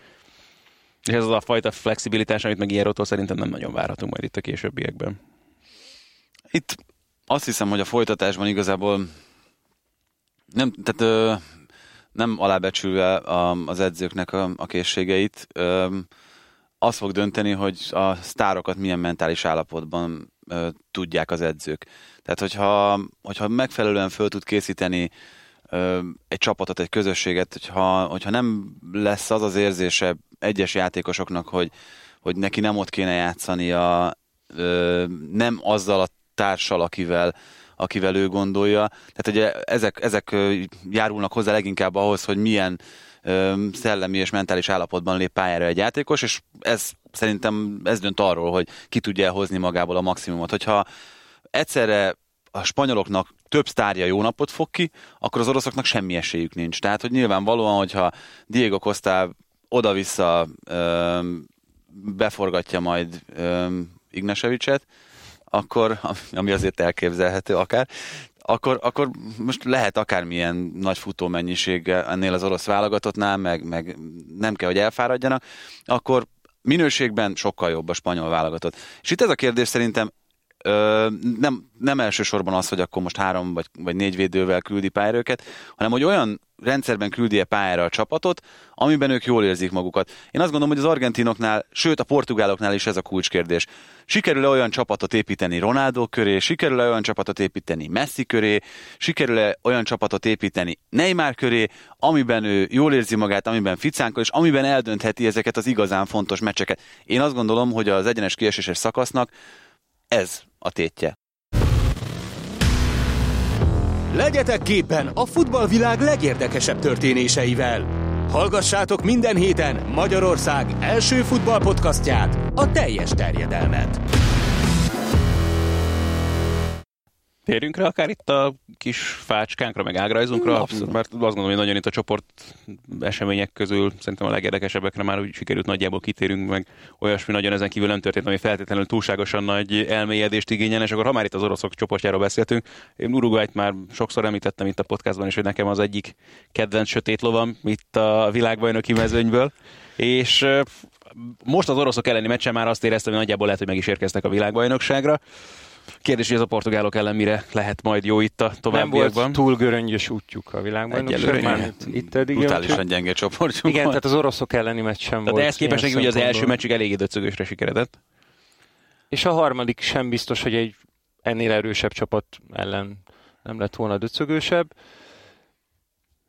És ez az a fajta flexibilitás, amit meg ilyen szerintem nem nagyon várhatunk majd itt a későbbiekben. Itt azt hiszem, hogy a folytatásban igazából nem, tehát ö, nem alábecsülve a, az edzőknek a, a készségeit, ö, az fog dönteni, hogy a sztárokat milyen mentális állapotban ö, tudják az edzők. Tehát, hogyha, hogyha megfelelően föl tud készíteni ö, egy csapatot, egy közösséget, hogyha, hogyha nem lesz az az érzése egyes játékosoknak, hogy, hogy neki nem ott kéne játszani, a, ö, nem azzal a társal, akivel, akivel ő gondolja. Tehát ugye ezek, ezek járulnak hozzá leginkább ahhoz, hogy milyen szellemi és mentális állapotban lép pályára egy játékos, és ez szerintem ez dönt arról, hogy ki tudja hozni magából a maximumot. Hogyha egyszerre a spanyoloknak több sztárja jó napot fog ki, akkor az oroszoknak semmi esélyük nincs. Tehát, hogy nyilvánvalóan, hogyha Diego Costa oda-vissza beforgatja majd Ignesevicset, akkor, ami azért elképzelhető akár, akkor, akkor most lehet akármilyen nagy futó mennyiség ennél az orosz válogatottnál, meg, meg nem kell, hogy elfáradjanak, akkor minőségben sokkal jobb a spanyol válogatott. És itt ez a kérdés szerintem ö, nem, nem elsősorban az, hogy akkor most három vagy, vagy négy védővel küldi pályára hanem hogy olyan rendszerben küldi-e pályára a csapatot, amiben ők jól érzik magukat. Én azt gondolom, hogy az argentinoknál, sőt a portugáloknál is ez a kulcskérdés. Sikerül-e olyan csapatot építeni Ronaldo köré, sikerül-e olyan csapatot építeni Messi köré, sikerül-e olyan csapatot építeni Neymar köré, amiben ő jól érzi magát, amiben ficánkol, és amiben eldöntheti ezeket az igazán fontos meccseket. Én azt gondolom, hogy az egyenes kieséses szakasznak ez a tétje. Legyetek képen a futballvilág legérdekesebb történéseivel. Hallgassátok minden héten Magyarország első futballpodcastját, a teljes terjedelmet. Térjünk rá akár itt a kis fácskánkra, meg ágrajzunkra, Abszolút. mert azt gondolom, hogy nagyon itt a csoport események közül szerintem a legérdekesebbekre már úgy sikerült nagyjából kitérünk, meg olyasmi nagyon ezen kívül nem történt, ami feltétlenül túlságosan nagy elmélyedést igényel, és akkor ha már itt az oroszok csoportjáról beszéltünk, én Uruguayt már sokszor említettem itt a podcastban is, hogy nekem az egyik kedvenc sötét lovam itt a világbajnoki mezőnyből, és most az oroszok elleni meccsen már azt éreztem, hogy nagyjából lehet, hogy meg is érkeztek a világbajnokságra. Kérdés, hogy ez a portugálok ellen mire lehet majd jó itt a továbbiakban. Nem volt túl göröngyös útjuk a világbajnokságban. Itt eddig Brutálisan gyenge csoport. Igen, van. tehát az oroszok elleni meccs sem volt. De ehhez képest hogy ugye az első meccsig eléggé döcögösre sikeredett. És a harmadik sem biztos, hogy egy ennél erősebb csapat ellen nem lett volna döcögősebb.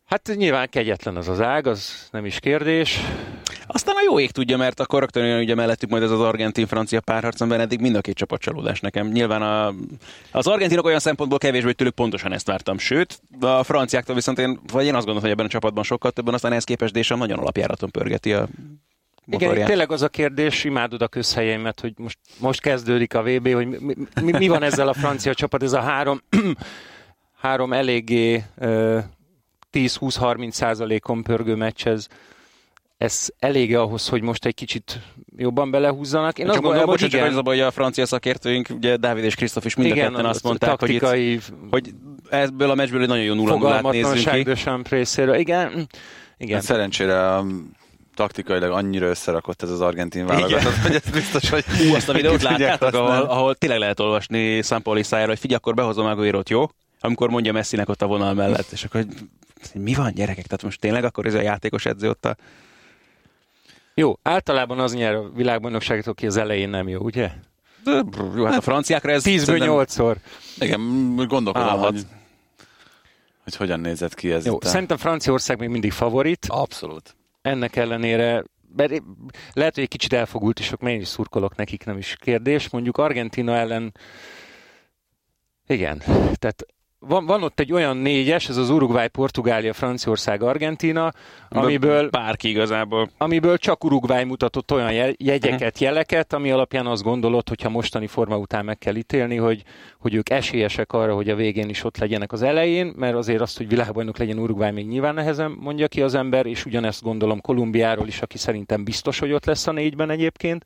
Hát nyilván kegyetlen az az ág, az nem is kérdés. Aztán a jó ég tudja, mert akkor rögtön ugye mellettük majd ez az argentin-francia párharc, amiben eddig mind a két csapat csalódás nekem. Nyilván a, az argentinok olyan szempontból kevésbé, hogy tőlük pontosan ezt vártam. Sőt, a franciáktól viszont én, vagy én azt gondolom, hogy ebben a csapatban sokkal többen, aztán ehhez képest Désam nagyon alapjáraton pörgeti a igen, Igen, tényleg az a kérdés, imádod a közhelyeimet, hogy most, most kezdődik a VB, hogy mi, mi, mi van ezzel a francia csapat, ez a három, három eléggé uh, 10-20-30 százalékon pörgő meccs, ez, ez elég ahhoz, hogy most egy kicsit jobban belehúzzanak. Én azt gondolom, hogy igen. Csak az a, a francia szakértőink, ugye Dávid és Krisztof is mind igen, a azt mondták, hogy, itt, hogy ebből a meccsből egy nagyon jó nulla nullát nézzünk ki. részéről. Igen, igen. Hát szerencsére a taktikailag annyira összerakott ez az argentin válogatott, hogy ez biztos, hogy... Hú, azt a videót láttátok, ahol, ahol tényleg lehet olvasni Sampoli szájára, hogy figyelj, akkor behozom Aguero-t, jó? Amikor mondja Messinek ott a vonal mellett, és akkor mi van gyerekek? Tehát most tényleg akkor ez a játékos edző ott a jó, általában az nyer a világbajnokságot, aki az elején nem jó, ugye? De, jó, hát a franciákra ez... 10-ből 8-szor. Igen, gondolkodom, hogy, hogy hogyan nézett ki ez Jó, itt szerintem Franciaország még mindig favorit. Abszolút. Ennek ellenére mert lehet, hogy egy kicsit elfogult, és akkor én is szurkolok nekik, nem is kérdés. Mondjuk Argentina ellen igen, tehát van, van ott egy olyan négyes, ez az Uruguay, Portugália, Franciaország, Argentina, amiből... Bárki igazából. Amiből csak Uruguay mutatott olyan jegyeket, jeleket, ami alapján azt gondolod, hogyha mostani forma után meg kell ítélni, hogy, hogy ők esélyesek arra, hogy a végén is ott legyenek az elején, mert azért azt, hogy világbajnok legyen Uruguay még nyilván nehezen mondja ki az ember, és ugyanezt gondolom Kolumbiáról is, aki szerintem biztos, hogy ott lesz a négyben egyébként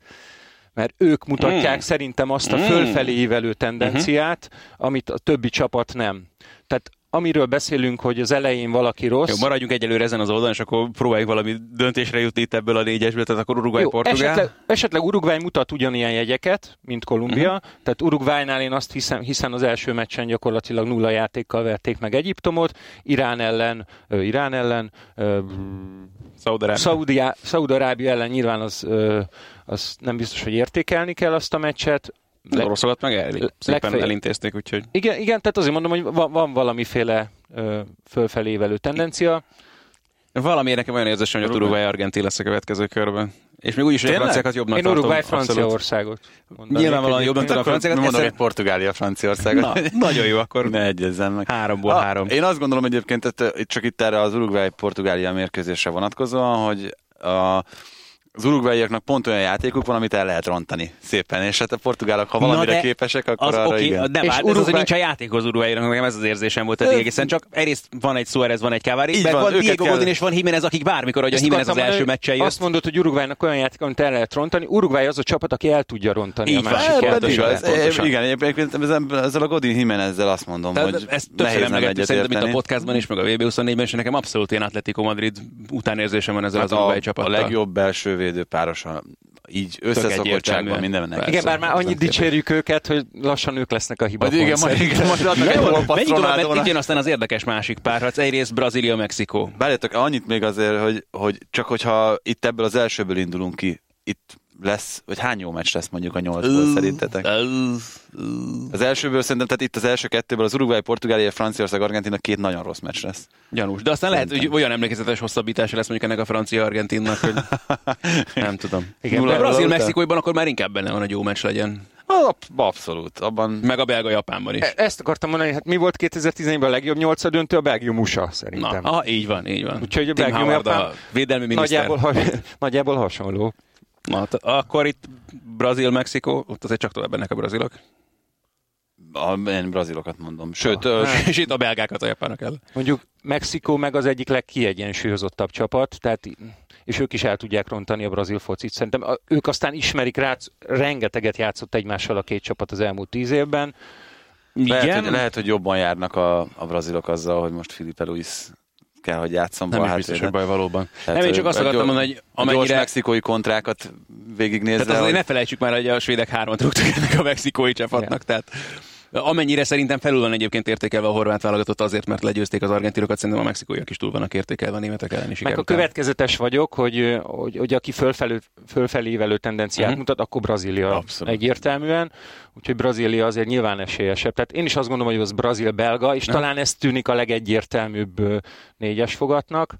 mert ők mutatják mm. szerintem azt a hmm. fölfelé ívelő tendenciát, mm-hmm. amit a többi csapat nem. Tehát amiről beszélünk, hogy az elején valaki rossz. Jó, maradjunk egyelőre ezen az oldalon, és akkor próbáljuk valami döntésre jutni itt ebből a négyesből, tehát akkor Uruguay, Jó, Portugál. Esetleg, esetleg Uruguay mutat ugyanilyen jegyeket, mint Kolumbia, uh-huh. tehát Uruguaynál én azt hiszem, hiszen az első meccsen gyakorlatilag nulla játékkal verték meg Egyiptomot, Irán ellen, uh, Irán ellen, uh, Szaúd-Arábia ellen nyilván az, uh, az nem biztos, hogy értékelni kell azt a meccset, le, oroszokat meg el, szépen legfeljebb. elintézték, úgyhogy... Igen, igen, tehát azért mondom, hogy van, van valamiféle ö, fölfelévelő tendencia. Valami nekem olyan érzésem, hogy a Uruguay Argentin lesz a következő körben. És még úgyis, hogy a franciákat jobbnak Én tartom. Uruguay. Franciaországot. Nyilvánvalóan egyébként. tudom a franciákat. Mondom, hogy Portugália, Franciaország. Na, nagyon jó, akkor Ne egyezzen meg. háromból Ah, három. Én azt gondolom egyébként, tehát, csak itt erre az Uruguay-Portugália mérkőzésre vonatkozóan, hogy a, az uruguayiaknak pont olyan játékuk van, amit el lehet rontani szépen, és hát a portugálok, ha valamire de képesek, akkor az arra oké, igen. de És várj, ez az, hogy Uruguay- nincs a játék az Uruguaynak, nekem ez az érzésem volt eddig egészen, csak egyrészt van egy Suarez, van egy Cavani, meg van, van, Diego kell- Godin és van Jiménez, akik bármikor, hogy a Ezt Jiménez az első meccsen jött. Azt mondod, hogy Uruguaynak olyan játék, amit el lehet rontani. Uruguay az a csapat, aki el tudja rontani Így a másik igen, egyébként ezzel, a Godin Jimenezzel azt mondom, hogy ezt nehéz nem szerintem itt a egyetérteni. podcastban is, meg a VB24-ben, és nekem abszolút ilyen Atletico Madrid utánérzésem van ezzel Hát az Uruguay a, a csapattal. legjobb belső védő páros, a- így összeszokottságban egyértelműen. mindennek. Persze. Igen, bár már annyit dicsérjük őket, hogy lassan ők lesznek a hiba Majd igen, majd, igen, majd adnak egy mert Ronaldónak. itt jön aztán az érdekes másik párharc. Egyrészt Brazília-Mexikó. Várjátok, annyit még azért, hogy, hogy csak hogyha itt ebből az elsőből indulunk ki, itt lesz, vagy hány jó meccs lesz mondjuk a nyolcból szerintetek? Az elsőből szerintem, tehát itt az első kettőből az Uruguay, Portugália, Franciaország, Argentina két nagyon rossz meccs lesz. Gyanús. De aztán lehet, hogy Szerintem. olyan emlékezetes hosszabbítása lesz mondjuk ennek a francia-argentinnak, hogy nem tudom. Igen, de- a Brazil-Mexikóiban akkor már inkább benne van, hogy jó meccs legyen. Ab- Abszolút, abban Meg a belga-japánban is. E- Ezt akartam mondani, hát mi volt 2014-ben a legjobb nyolca döntő? A Belgium USA Na, szerintem. aha, így van, így van. Úgyhogy a Tim Belgium Howard, Japán a védelmi miniszter. nagyjából, nagyjából hasonló. Na, t- akkor itt Brazil-Mexikó, ott azért csak tovább ennek a brazilok. a, én brazilokat mondom. Sőt, ö, És itt a belgákat a japánok el. Mondjuk Mexikó meg az egyik legkiegyensúlyozottabb csapat, tehát és ők is el tudják rontani a brazil focit. Szerintem ők aztán ismerik rá, rengeteget játszott egymással a két csapat az elmúlt tíz évben. lehet, Igen, hogy, lehet, hogy jobban járnak a, a brazilok azzal, hogy most Filipe Luis kell, hogy játszom nem is biztos, hogy baj valóban. Tehát, nem, én csak azt akartam gyors- mondani, hogy Amennyire... Gyors mexikói kontrákat végignézve. Tehát azért hogy- ne felejtsük már, hogy a svédek hármat rúgtak ennek a mexikói csapatnak, tehát amennyire szerintem felül van egyébként értékelve a horvát válogatott azért, mert legyőzték az argentinokat, szerintem a mexikóiak is túl vannak értékelve a németek elleni siker Meg a következetes vagyok, hogy, hogy, hogy aki fölfelé, fölfelévelő tendenciát Mhm. mutat, akkor Brazília Abszolút. egyértelműen. Úgyhogy Brazília azért nyilván esélyesebb. Tehát én is azt gondolom, hogy az brazil-belga, és Aha. talán ez tűnik a legegyértelműbb négyes fogatnak.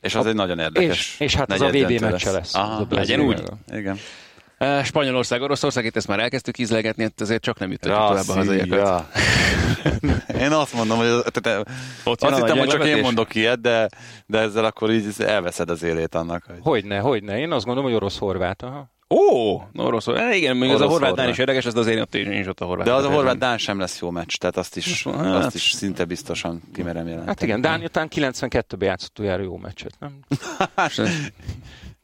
És az egy nagyon érdekes. És, és hát az a VB meccse lesz. Aha, Az a legyen úgy. Igen. Spanyolország, Oroszország, itt ezt már elkezdtük ízlegetni, hát ezért csak nem jutottuk tovább a hazaiakat. ja. Én azt mondom, hogy az, tehát, Ott azt hittem, hogy csak én mondok ilyet, de, de ezzel akkor így elveszed az élét annak. Hogy... Hogyne, hogyne. Én azt gondolom, hogy orosz-horvát. Aha. Ó, orosz, eh, igen, még az a horvát. is érdekes, ez azért ott is ott a horvát. De az a horvát Dán sem lesz jó meccs, tehát azt is, Hát, azt is szinte biztosan kimerem jelenteni. Hát igen, Dánia után 92-ben játszott olyan jó meccset, nem?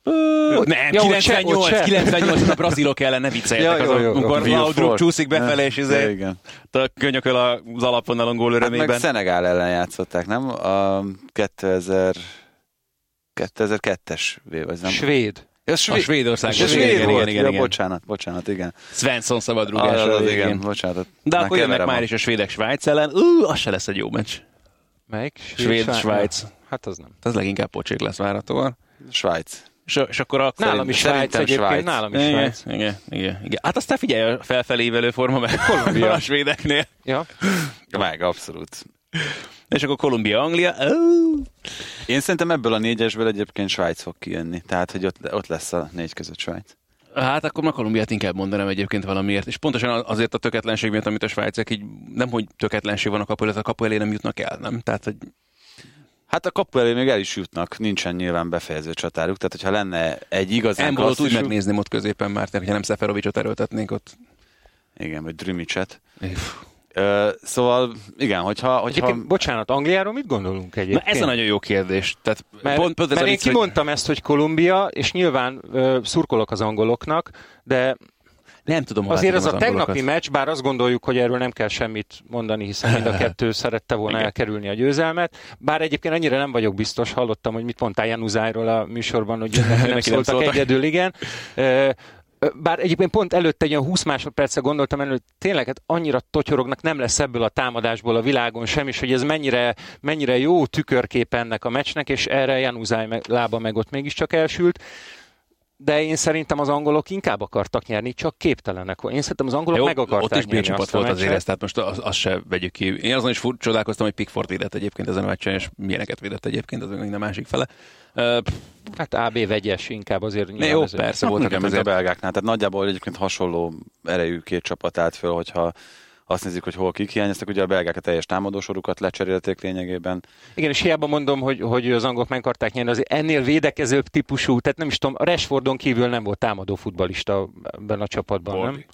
Nem, Ja, ott se, 98, ott se. 98 a brazilok ellen, ne vicceljetek, Ja, az jó, jó, jó. amikor Laudrup csúszik befelé, és Ja, izé, igen. a könyököl az alapvonalon gól Hát örömében. meg Szenegál ellen játszották, nem? A 2000... 2002-es vé, vagy nem? Svéd. Ja, a Svédország. Igen, svéd igen, volt. igen, igen, Ja, igen. bocsánat, bocsánat, igen. Svensson Ah, szabadrúgása az, a igen, végén. bocsánat. De akkor jönnek már a- is a svédek Svájc ellen. Ú, az se lesz egy jó meccs. Melyik? Svéd, Svájc. Hát az nem. Ez leginkább pocsék lesz várhatóan. Svájc. És, és akkor a... Nálam is Svájc egyébként, Svájc. nálam is igen, Svájc. igen, igen, igen. Hát aztán figyelj a felfelé ívelő forma, meg Kolumbia a svédeknél. Ja. Meg, abszolút. És akkor Kolumbia, Anglia. Ó, Én szerintem ebből a négyesből egyébként Svájc fog kijönni. Tehát, hogy ott, ott lesz a négy között Svájc. Hát akkor már Kolumbiát inkább mondanám egyébként valamiért. És pontosan azért a töketlenség miatt, amit a svájciak így nem, hogy töketlenség van a kapu előtt, a kapu elé nem jutnak el, nem? Tehát, hogy Hát a kapu elé még el is jutnak, nincsen nyilván befejező csatáruk, tehát hogyha lenne egy igazán nem volt úgy megnézni ott középen már, hogyha nem Szeferovicsot erőltetnénk ott. Igen, vagy Drümicset. Szóval, igen, hogyha... hogyha... Egyébként, bocsánat, Angliáról mit gondolunk Na egyébként? ez a nagyon jó kérdés. Tehát Mert, pont, pont ez mert én vicc, hogy- kimondtam ezt, hogy Kolumbia, és nyilván ö, szurkolok az angoloknak, de nem tudom, azért az tegyem a tegnapi meccs, bár azt gondoljuk, hogy erről nem kell semmit mondani, hiszen mind a kettő szerette volna Igen. elkerülni a győzelmet. Bár egyébként annyira nem vagyok biztos, hallottam, hogy mit mondtál Januzájról a műsorban, hogy neki nem szóltak egyedül, igen. Bár egyébként pont előtte egy olyan 20 másodperce gondoltam elő, hogy tényleg hát annyira totyorognak, nem lesz ebből a támadásból a világon sem, és hogy ez mennyire, mennyire jó tükörkép ennek a meccsnek, és erre Januzaj meg, lába meg ott mégiscsak elsült. De én szerintem az angolok inkább akartak nyerni, csak képtelenek. Én szerintem az angolok Jó, meg akarták ott is nyerni csapat azt a volt meccset. ezt, tehát most azt az se vegyük ki. Én azon is fur, csodálkoztam, hogy Pickford védett egyébként ezen a meccsen, és milyeneket védett egyébként, az minden másik fele. Uh, Hát AB vegyes inkább azért. jó, nyilván ezért. persze, voltak mint a azért. belgáknál. Tehát nagyjából egyébként hasonló erejű két csapat állt föl, hogyha azt nézzük, hogy hol kik hiányoztak. Ugye a belgák a teljes támadósorukat lecserélték lényegében. Igen, és hiába mondom, hogy, hogy az angolok meg akarták nyerni, azért ennél védekezőbb típusú, tehát nem is tudom, a Rashfordon kívül nem volt támadó futbalista ebben a csapatban, nem? Bardi.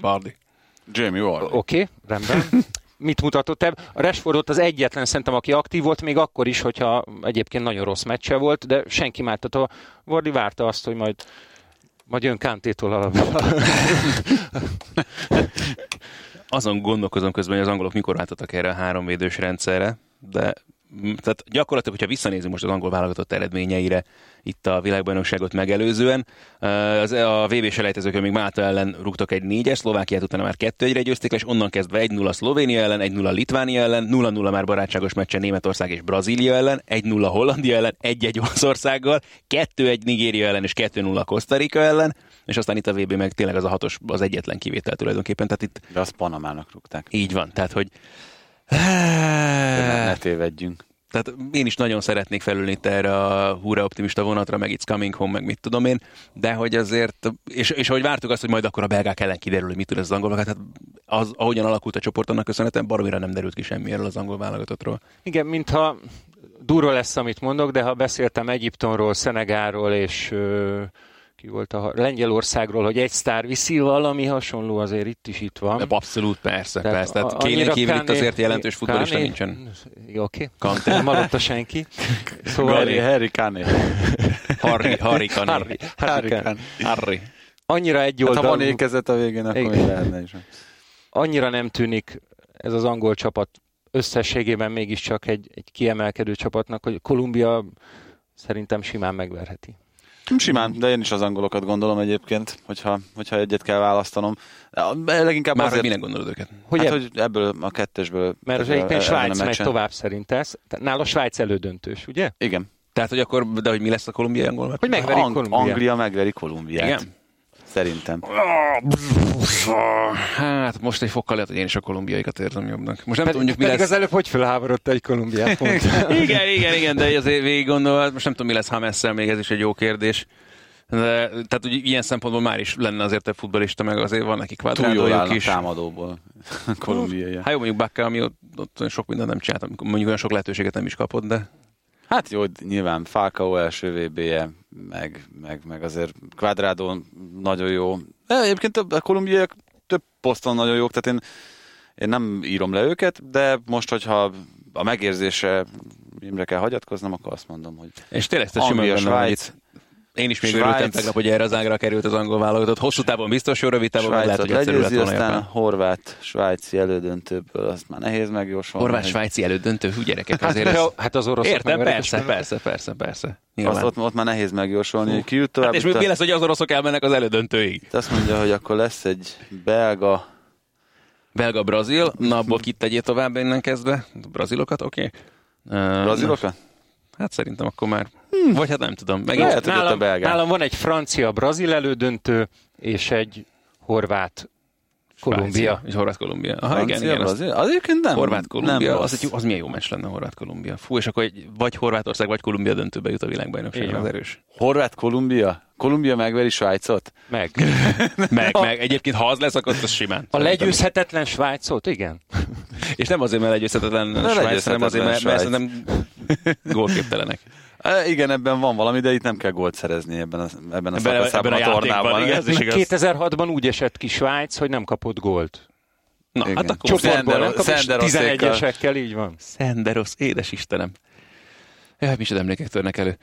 Bardi. Jamie Ward. Oké, okay, rendben. Mit mutatott el? A Rashford ott az egyetlen szerintem, aki aktív volt, még akkor is, hogyha egyébként nagyon rossz meccse volt, de senki már, tehát a Vardi várta azt, hogy majd majd jön Kantétól alapban. Azon gondolkozom közben, hogy az angolok mikor váltottak erre a háromvédős rendszerre, de tehát gyakorlatilag, hogyha visszanézünk most az angol válogatott eredményeire itt a világbajnokságot megelőzően, eh, az, a VB selejtezőkön még Málta ellen rúgtak egy négyes, Szlovákiát utána már kettő egyre győzték, és onnan kezdve 1-0 Szlovénia ellen, 1-0 Litvánia ellen, 0-0 már barátságos meccsen Németország és Brazília ellen, 1-0 Hollandia ellen, 1-1 Olaszországgal, 2-1 Nigéria ellen és 2-0 Costa Rica ellen, és aztán itt a VB meg tényleg az a hatos, az egyetlen kivétel tulajdonképpen, tehát itt De azt Panamának rúgták. így van, tehát hogy Ne, ne tévedjünk. tehát én is nagyon szeretnék felülni itt erre a húra optimista vonatra, meg It's Coming Home, meg mit tudom én, de hogy azért, és, és ahogy vártuk azt, hogy majd akkor a belgák ellen kiderül, hogy mit tud ez az angol hát az, ahogyan alakult a csoport, annak köszönhetően baromira nem derült ki semmi erről az angol válogatottról. Igen, mintha durva lesz, amit mondok, de ha beszéltem Egyiptomról, Szenegáról és ö, ki volt a Lengyelországról, hogy egy sztár viszi, valami hasonló azért itt is itt van. De abszolút, persze, Tehát persze. Tehát kéne annyira kívül itt azért jelentős futballista Káné- nincsen. Oké, okay. Kanté. nem hallotta senki. Szóval Harry, Harry Kane. Harry, Harry Kané. Harry, Harry Kane. Harry. annyira egy Hát, ha van oldalú, ékezet a végén, akkor Igen. még lehetne is. annyira nem tűnik ez az angol csapat összességében mégiscsak egy, egy kiemelkedő csapatnak, hogy Kolumbia szerintem simán megverheti. Simán, de én is az angolokat gondolom egyébként, hogyha, hogyha egyet kell választanom. Leginkább Már azért, minek gondolod őket? Hogy hát, ebb- hogy ebből a kettesből... Mert az egyébként Svájc megy tovább szerintem. Nála Svájc elődöntős, ugye? Igen. Tehát, hogy akkor, de hogy mi lesz a kolumbiai angol? Hogy megverik Ang- Kolumbiát. Anglia megveri Kolumbiát. Igen. Szerintem. Hát most egy fokkal lehet, hogy én is a kolumbiaikat érzem jobbnak. Most nem Pedig, tudom, mondjuk mi pedig lesz. az előbb hogy felháborodta egy Kolumbiát pont. igen, igen, igen, de azért végig gondolva, most nem tudom, mi lesz Hamesszel, még ez is egy jó kérdés. De, tehát hogy ilyen szempontból már is lenne azért több futbolista, meg azért van nekik kvadrádójuk is. támadóból. Kolumbiai. Hát jó, mondjuk Bakka, ami ott, ott sok mindent nem csinált, mondjuk olyan sok lehetőséget nem is kapott, de Hát jó, nyilván Falcao első VB-je, meg, meg, meg azért Quadrado nagyon jó. De egyébként a kolumbiaiak több poszton nagyon jók, tehát én, én nem írom le őket, de most, hogyha a megérzése Imre kell hagyatkoznom, akkor azt mondom, hogy és tényleg ez simán Svájc, én is még Svájc. örültem tegnap, hogy erre az ágra került az angol válogatott. Hosszú távon biztos, jó rövid távon lehet, hogy egyszerű lett volna aztán a Japán. horvát-svájci elődöntőből azt már nehéz megjósolni. Horvát-svájci elődöntő, hú gyerekek, Hát, azért ez... hát az oroszok Értem, persze, persze, persze, persze. Azt Nyilván. ott, ott már nehéz megjósolni, hogy ki jut tovább. Hát és mi lesz, hogy az oroszok elmennek az elődöntőig? Itt azt mondja, hogy akkor lesz egy belga, Belga-Brazil, na abból kit tegyél tovább innen kezdve? Brazilokat, oké? Okay. brazilokat? Hát szerintem akkor már, vagy hát nem tudom. Megint ott a belgák. nálam van egy francia-brazil elődöntő, és egy horvát Kolumbia. És Horvát-Kolumbia. Aha, Francia, igen, igen. Az? Az egyébként nem. Horvát-Kolumbia, nem az, egy, az milyen jó meccs lenne Horvát-Kolumbia. Fú, és akkor egy, vagy Horvátország, vagy Kolumbia döntőbe jut a van. az erős. Horvát-Kolumbia? Kolumbia megveri Svájcot? Meg. Meg, meg, egyébként ha az lesz, akkor az simán. A legyőzhetetlen Svájcot, igen. És nem azért, mert legyőzhetetlen Svájc, hanem azért, mert, mert szerintem gólképtelenek. E, igen, ebben van valami, de itt nem kell gólt szerezni ebben a, ebben a Ebben szakaszában ebben a a, tornában. igen, ez is igaz. 2006-ban úgy esett ki Svájc, hogy nem kapott gólt. Na, Igen. hát akkor Csoport- Csoportból nem Szender- kapott, és Szenderoszékkal. 11-esekkel, így van. Szenderosz, édes Istenem. Jaj, micsoda emlékek törnek elő.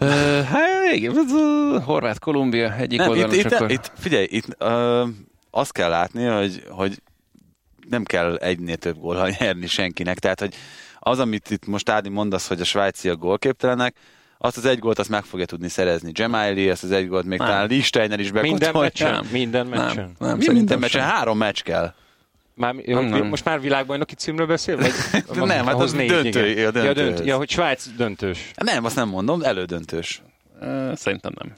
Uh, hát igen, Horvát, Kolumbia, egyik Nem, oldalon, itt, akkor... itt, figyelj, itt ö, azt kell látni, hogy, hogy nem kell egynél több gólral nyerni senkinek. Tehát, hogy az, amit itt most Ádi mondasz, hogy a svájciak gólképtelenek, azt az egy gólt azt meg fogja tudni szerezni. Jemaili, ezt az egy gólt még Nem. talán Listeiner is Minden bekotolja. meccsen? Nem. Minden Nem, meccsen. nem, Mi minden szerintem meccsen? Három meccs kell. Már, jó, Nem, nem. Most már világbajnoki címről beszél? Vagy, Nem, hát az négy, döntő, igen. a ja, dönt, ja, hogy Svájc döntős. Nem, azt nem mondom, elődöntős. Szerintem nem.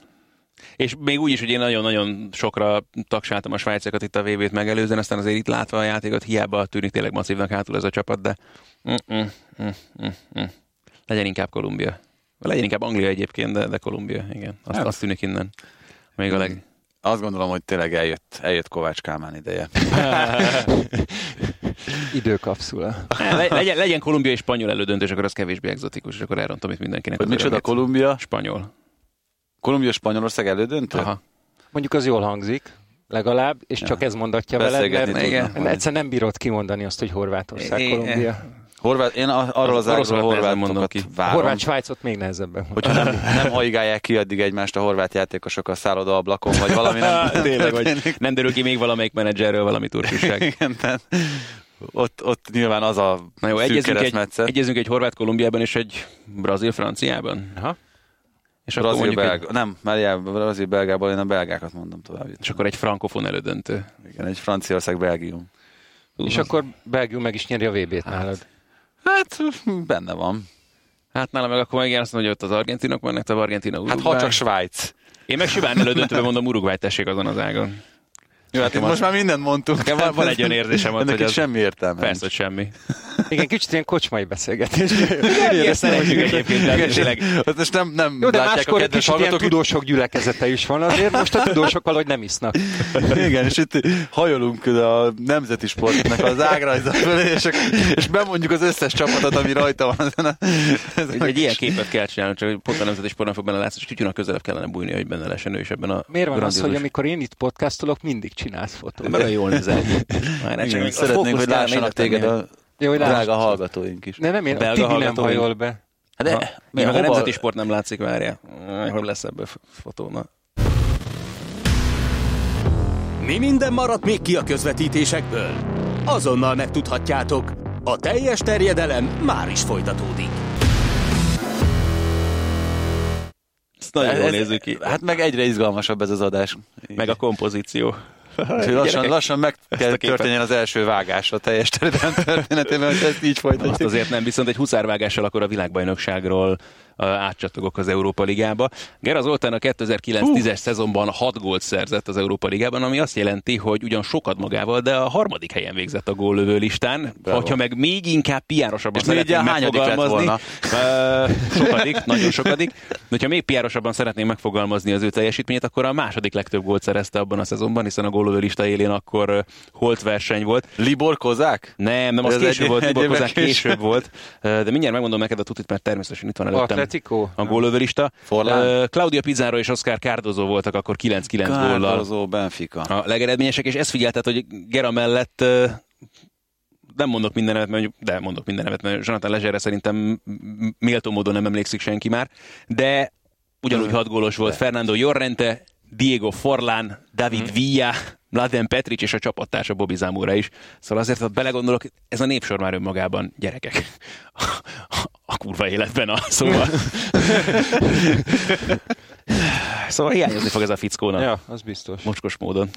És még úgy is, hogy én nagyon-nagyon sokra tagsáltam a svájcokat itt a VB-t megelőzően, aztán azért itt látva a játékot, hiába tűnik tényleg masszívnak hátul ez a csapat, de Mm-mm, mm-mm, mm. legyen inkább Kolumbia. Legyen inkább Anglia egyébként, de, de Kolumbia, igen. Azt, Hát. azt tűnik innen. Még a leg... Azt gondolom, hogy tényleg eljött, eljött Kovács Kálmán ideje. Időkapszula. Le, legyen, legyen Kolumbia és spanyol elődöntő, és akkor az kevésbé egzotikus, és akkor elrontom itt mindenkinek. Hogy micsoda. Kolumbia? Spanyol. Kolumbia Spanyolország elődöntő? Aha. Mondjuk az jól hangzik, legalább, és csak ez mondatja veled, mert mert majd. egyszer nem bírod kimondani azt, hogy Horvátország, É, Kolumbia. Horvát, én arról az Orosz ágról nehezen mondom ki. várom. Horvát Svájcot még nehezebben. Hogyha nem, nem haigálják ki addig egymást a horvát játékosok a szálloda ablakon, vagy valami nem Tényleg, hogy történik. nem derül ki még valamelyik menedzserről valami turpisság. Igen, tehát ott, ott nyilván az a Na jó, egyezünk egy, egyezünk egy horvát Kolumbiában és egy brazil franciában. Aha. És akkor, Brazil, mondjuk belga. egy, Nem, Mária, Brazil, belgából én a belgákat mondom tovább. és akkor egy frankofon elődöntő. Igen, egy Franciaország, Belgium. És akkor Belgium meg is nyeri a VB-t nálad. Hát benne van. Hát nálam meg akkor igen azt mondja, hogy ott az argentinok vannak, te Argentina Hát Uruguay. ha csak Svájc. Én meg simán elődöntőben mondom Uruguay tessék azon az ágon. Jó, hát most már mindent mondtunk. Nekem van- van egy olyan érzésem ott, hogy az- semmi értelme. Persze, hogy semmi. Igen, kicsit ilyen kocsmai beszélgetés. Igen, szeretjük egyébként, tényleg Hát most nem, nem Jó, de a máskor egy kicsit ilyen tudósok gyülekezete is van azért, most a tudósok valahogy nem isznak. Igen, és itt hajolunk a nemzeti sportnak az ágrajza fölé, és, és bemondjuk az összes csapatot, ami rajta van ezen a, ezen a egy ilyen képet kell csinálni, csak hogy pont a nemzeti sportban fog benne látsz, és kütyűnek közelebb kellene bújni, hogy benne lehessen ő is ebben a Miért van az, hogy amikor én itt podcastolok, mindig csinálsz fotót? Mert olyan jól nézel. Már ne Igen, csak szeretnénk, hogy lássanak téged a Jó, hogy drága hallgatóink is. De nem én, a Belga Tibi nem hajol be. De, Ha, mi meg a nemzeti sport nem látszik, várja. Hogy lesz ebből f- fotó? Na. Mi minden maradt még ki a közvetítésekből? Azonnal megtudhatjátok. A teljes terjedelem már is folytatódik. Ezt nagyon jól Ez- nézzük ki. Hát meg egyre izgalmasabb ez az adás. Meg a kompozíció. Úgyhogy lassan, lassan meg kell képet. történjen az első vágás a teljes területen történetében, hogy ezt így Azt folytatjuk. azért nem, viszont egy huszárvágással akkor a világbajnokságról átcsatogok az Európa Ligába. Gera Zoltán a 2009-10-es szezonban 6 gólt szerzett az Európa Ligában, ami azt jelenti, hogy ugyan sokat magával, de a harmadik helyen végzett a góllövő listán. Bravo. Hogyha meg még inkább piárosabban szeretném megfogalmazni, uh, sokadik, nagyon sokadik, de hogyha még piárosabban szeretném megfogalmazni az ő teljesítményét, akkor a második legtöbb gólt szerezte abban a szezonban, hiszen a góllövő lista élén akkor holt verseny volt. Libor Kozák? Nem, nem, az Ez később egy- volt, évvel Kozák később. később volt, de mindjárt megmondom neked a tutit, mert természetesen itt van előttem Atletico? a gólövőlista. Forlán? Ö, Claudia Pizarro és Oscar Cardozo voltak akkor 9-9 góllal Kározó Benfica. a legeredményesek, és ezt figyeltet, hogy Gera mellett nem mondok minden nevet, mert de mondok minden nevet, mert Jonathan Lezserre szerintem méltó módon nem emlékszik senki már, de ugyanúgy hat gólos volt Fernando Llorente, Diego Forlán, David Villa, Mladen Petric és a csapattársa Bobby Zamora is. Szóval azért, ha belegondolok, ez a népsor már önmagában gyerekek. A, kurva életben a szóval. szóval hiányozni fog ez a fickónak Ja, az biztos. mocskos módon.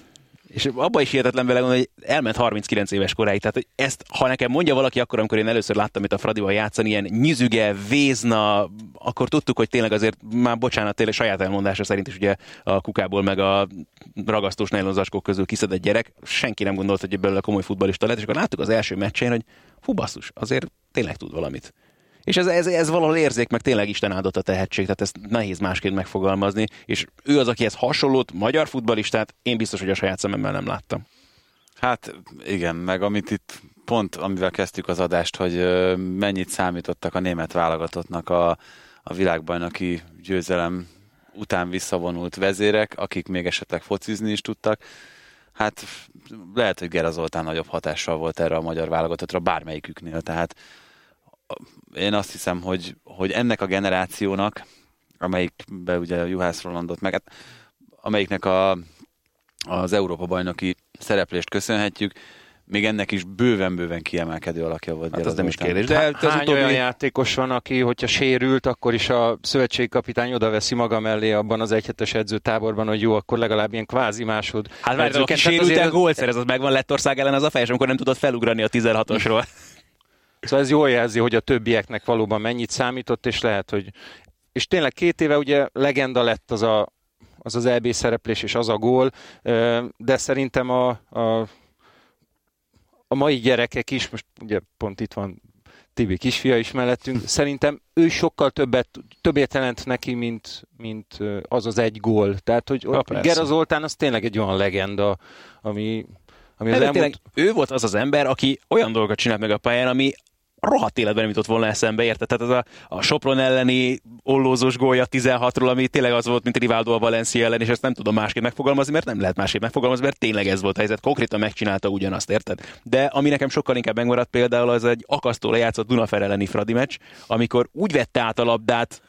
És abba is hihetetlen belegondolni, hogy elment 39 éves koráig. Tehát, hogy ezt, ha nekem mondja valaki akkor, amikor én először láttam itt a Fradival játszani, ilyen nyüzüge, vézna, akkor tudtuk, hogy tényleg azért, már bocsánat, tényleg saját elmondása szerint is ugye a kukából meg a ragasztós nejlonzacskók közül kiszedett gyerek. Senki nem gondolt, hogy belőle komoly futbalista lett, és akkor láttuk az első meccsén, hogy hú basszus, azért tényleg tud valamit. És ez, ez, ez valahol érzék, meg tényleg Isten áldott a tehetség, tehát ezt nehéz másként megfogalmazni, és ő az, akihez hasonlót, magyar futbalistát, én biztos, hogy a saját szememmel nem láttam. Hát igen, meg amit itt pont, amivel kezdtük az adást, hogy mennyit számítottak a német válogatottnak a, a világbajnoki győzelem után visszavonult vezérek, akik még esetleg focizni is tudtak. Hát lehet, hogy Gera Zoltán nagyobb hatással volt erre a magyar válogatottra bármelyiküknél, tehát én azt hiszem, hogy, hogy ennek a generációnak, amelyikbe ugye Juhász Rolandot meg, hát, amelyiknek a, az Európa bajnoki szereplést köszönhetjük, még ennek is bőven-bőven kiemelkedő alakja volt. Hát az nem is kérdés. De Hány az utóbbi... olyan játékos van, aki, hogyha sérült, akkor is a szövetségkapitány oda veszi maga mellé abban az egyhetes edzőtáborban, hogy jó, akkor legalább ilyen kvázi másod. Hát várj, aki. Tehát sérült el azért- gólt szerez, az megvan Lettország ellen az a fejes, amikor nem tudott felugrani a 16-osról. Szóval ez jól jelzi, hogy a többieknek valóban mennyit számított, és lehet, hogy... És tényleg két éve ugye legenda lett az a az az EB szereplés és az a gól, de szerintem a, a, a mai gyerekek is, most ugye pont itt van Tibi kisfia is mellettünk, szerintem ő sokkal többet, többet jelent neki, mint, mint az az egy gól. Tehát, hogy ja, Gera Zoltán az tényleg egy olyan legenda, ami, ami az elmúlt... ő volt az az ember, aki olyan dolgokat csinált meg a pályán, ami rohadt életben nem jutott volna eszembe, érted? Tehát az a, a Sopron elleni ollózós gólya 16-ról, ami tényleg az volt, mint Rivaldo a Valencia ellen, és ezt nem tudom másképp megfogalmazni, mert nem lehet másképp megfogalmazni, mert tényleg ez volt a helyzet. Konkrétan megcsinálta ugyanazt, érted? De ami nekem sokkal inkább megmaradt például, az egy akasztó lejátszott Dunafer elleni Fradi meccs, amikor úgy vette át a labdát,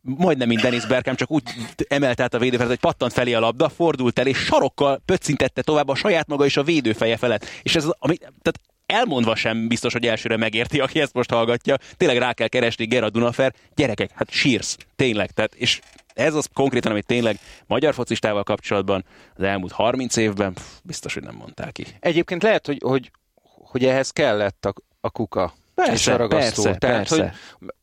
majdnem mint Dennis Bergkamp, csak úgy emelte át a védőfelet, hogy pattant felé a labda, fordult el, és sarokkal pöccintette tovább a saját maga és a védőfeje felett. És ez, ami, tehát elmondva sem biztos, hogy elsőre megérti, aki ezt most hallgatja. Tényleg rá kell keresni Gerard Dunafer. Gyerekek, hát sírsz. Tényleg. Tehát, és ez az konkrétan, amit tényleg magyar focistával kapcsolatban az elmúlt 30 évben pff, biztos, hogy nem mondták ki. Egyébként lehet, hogy, hogy, hogy ehhez kellett a, a kuka. Persze, és a ragasztó. Persze, Tehát, persze. Hogy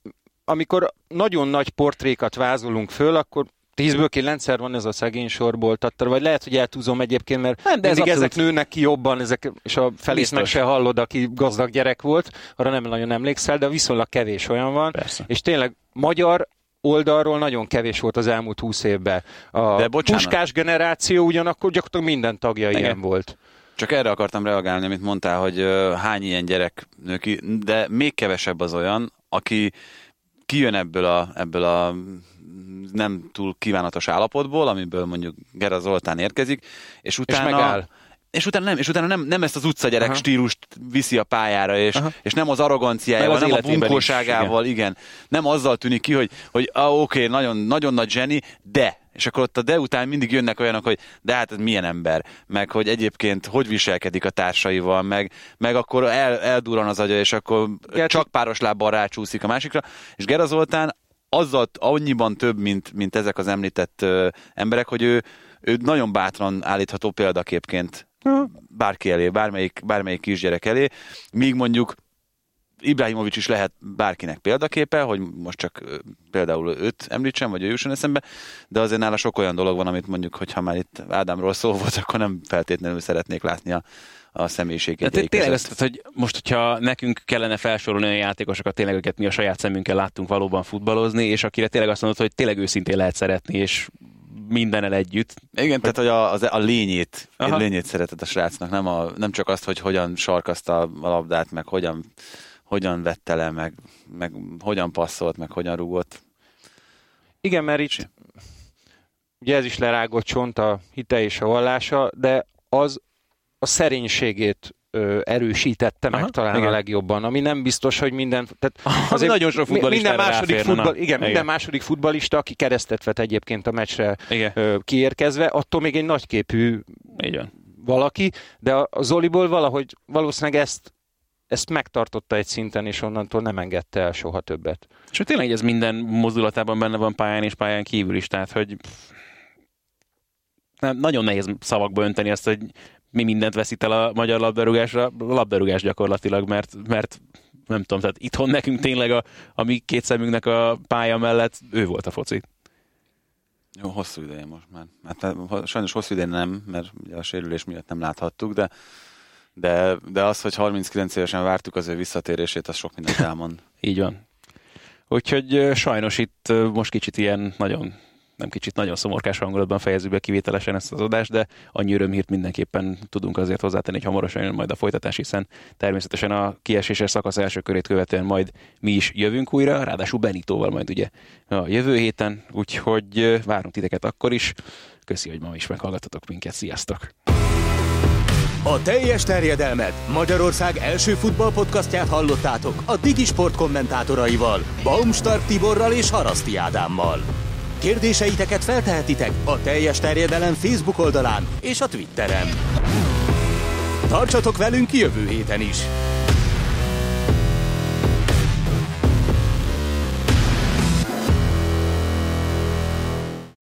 amikor nagyon nagy portrékat vázolunk föl, akkor Tízből kilencszer van ez a szegény sorból tattar, vagy lehet, hogy eltúzom egyébként, mert nem, de ez abszolút... ezek nőnek ki jobban, ezek, és a felét meg se hallod, aki gazdag gyerek volt, arra nem nagyon emlékszel, de viszonylag kevés olyan van. Persze. És tényleg magyar oldalról nagyon kevés volt az elmúlt húsz évben. A de puskás generáció ugyanakkor gyakorlatilag minden tagja Igen. ilyen volt. Csak erre akartam reagálni, amit mondtál, hogy hány ilyen gyerek nő ki, de még kevesebb az olyan, aki kijön ebből a, ebből a nem túl kívánatos állapotból, amiből mondjuk Gera Zoltán érkezik, és utána... És megáll. És utána nem, és utána nem, nem ezt az utcagyerek Aha. stílust viszi a pályára, és, és nem az arroganciájával, nem a bunkóságával, igen. igen. Nem azzal tűnik ki, hogy, hogy ah, oké, okay, nagyon, nagyon nagy zseni, de és akkor ott a de után mindig jönnek olyanok, hogy de hát ez milyen ember, meg hogy egyébként hogy viselkedik a társaival, meg, meg akkor el, eldurran az agya, és akkor ja, csak páros lábbal rácsúszik a másikra. És Gera Zoltán azzal annyiban több, mint, mint ezek az említett ö, emberek, hogy ő, ő nagyon bátran állítható példaképként bárki elé, bármelyik, bármelyik kisgyerek elé, míg mondjuk Ibrahimovics is lehet bárkinek példaképe, hogy most csak például őt említsem, vagy ő jusson eszembe, de azért nála sok olyan dolog van, amit mondjuk, hogyha már itt Ádámról szó volt, akkor nem feltétlenül szeretnék látni a, a személyiségét. Tehát tényleg azt, hogy most, hogyha nekünk kellene felsorolni olyan játékosokat, tényleg őket mi a saját szemünkkel láttunk valóban futballozni, és akire tényleg azt mondod, hogy tényleg őszintén lehet szeretni, és mindennel együtt. Igen, hogy... tehát hogy a, az, a lényét, a lényét szeretett a srácnak, nem, a, nem csak azt, hogy hogyan sarkazta a labdát, meg hogyan, hogyan vette le, meg, meg hogyan passzolt, meg hogyan rúgott. Igen, mert itt ugye ez is lerágott csont a hite és a vallása, de az a szerénységét ö, erősítette Aha, meg talán igen. a legjobban, ami nem biztos, hogy minden... Tehát azért nagyon sok minden második, futball, igen, igen, minden második futbalista, aki keresztet vet egyébként a meccsre ö, kiérkezve, attól még egy nagyképű igen. valaki, de a, a Zoliból valahogy valószínűleg ezt ezt megtartotta egy szinten, és onnantól nem engedte el soha többet. És hogy tényleg ez minden mozdulatában benne van pályán és pályán kívül is, tehát hogy nem, nagyon nehéz szavakba önteni azt, hogy mi mindent veszít el a magyar labdarúgásra, a labdarúgás gyakorlatilag, mert, mert nem tudom, tehát itthon nekünk tényleg a, a mi két szemünknek a pálya mellett ő volt a foci. Jó, hosszú ideje most már. Hát, sajnos hosszú ideje nem, mert ugye a sérülés miatt nem láthattuk, de, de, de az, hogy 39 évesen vártuk az ő visszatérését, az sok mindent elmond. Így van. Úgyhogy sajnos itt most kicsit ilyen nagyon nem kicsit nagyon szomorkás hangulatban fejezzük be kivételesen ezt az adást, de annyi örömhírt mindenképpen tudunk azért hozzátenni, hogy hamarosan jön majd a folytatás, hiszen természetesen a kieséses szakasz első körét követően majd mi is jövünk újra, ráadásul Benitóval majd ugye a jövő héten, úgyhogy várunk titeket akkor is. Köszi, hogy ma is meghallgatotok minket. Sziasztok! A teljes terjedelmet Magyarország első futballpodcastját hallottátok a Digisport kommentátoraival, Baumstark Tiborral és Haraszti Ádámmal. Kérdéseiteket feltehetitek a teljes terjedelem Facebook oldalán és a Twitteren. Tartsatok velünk jövő héten is!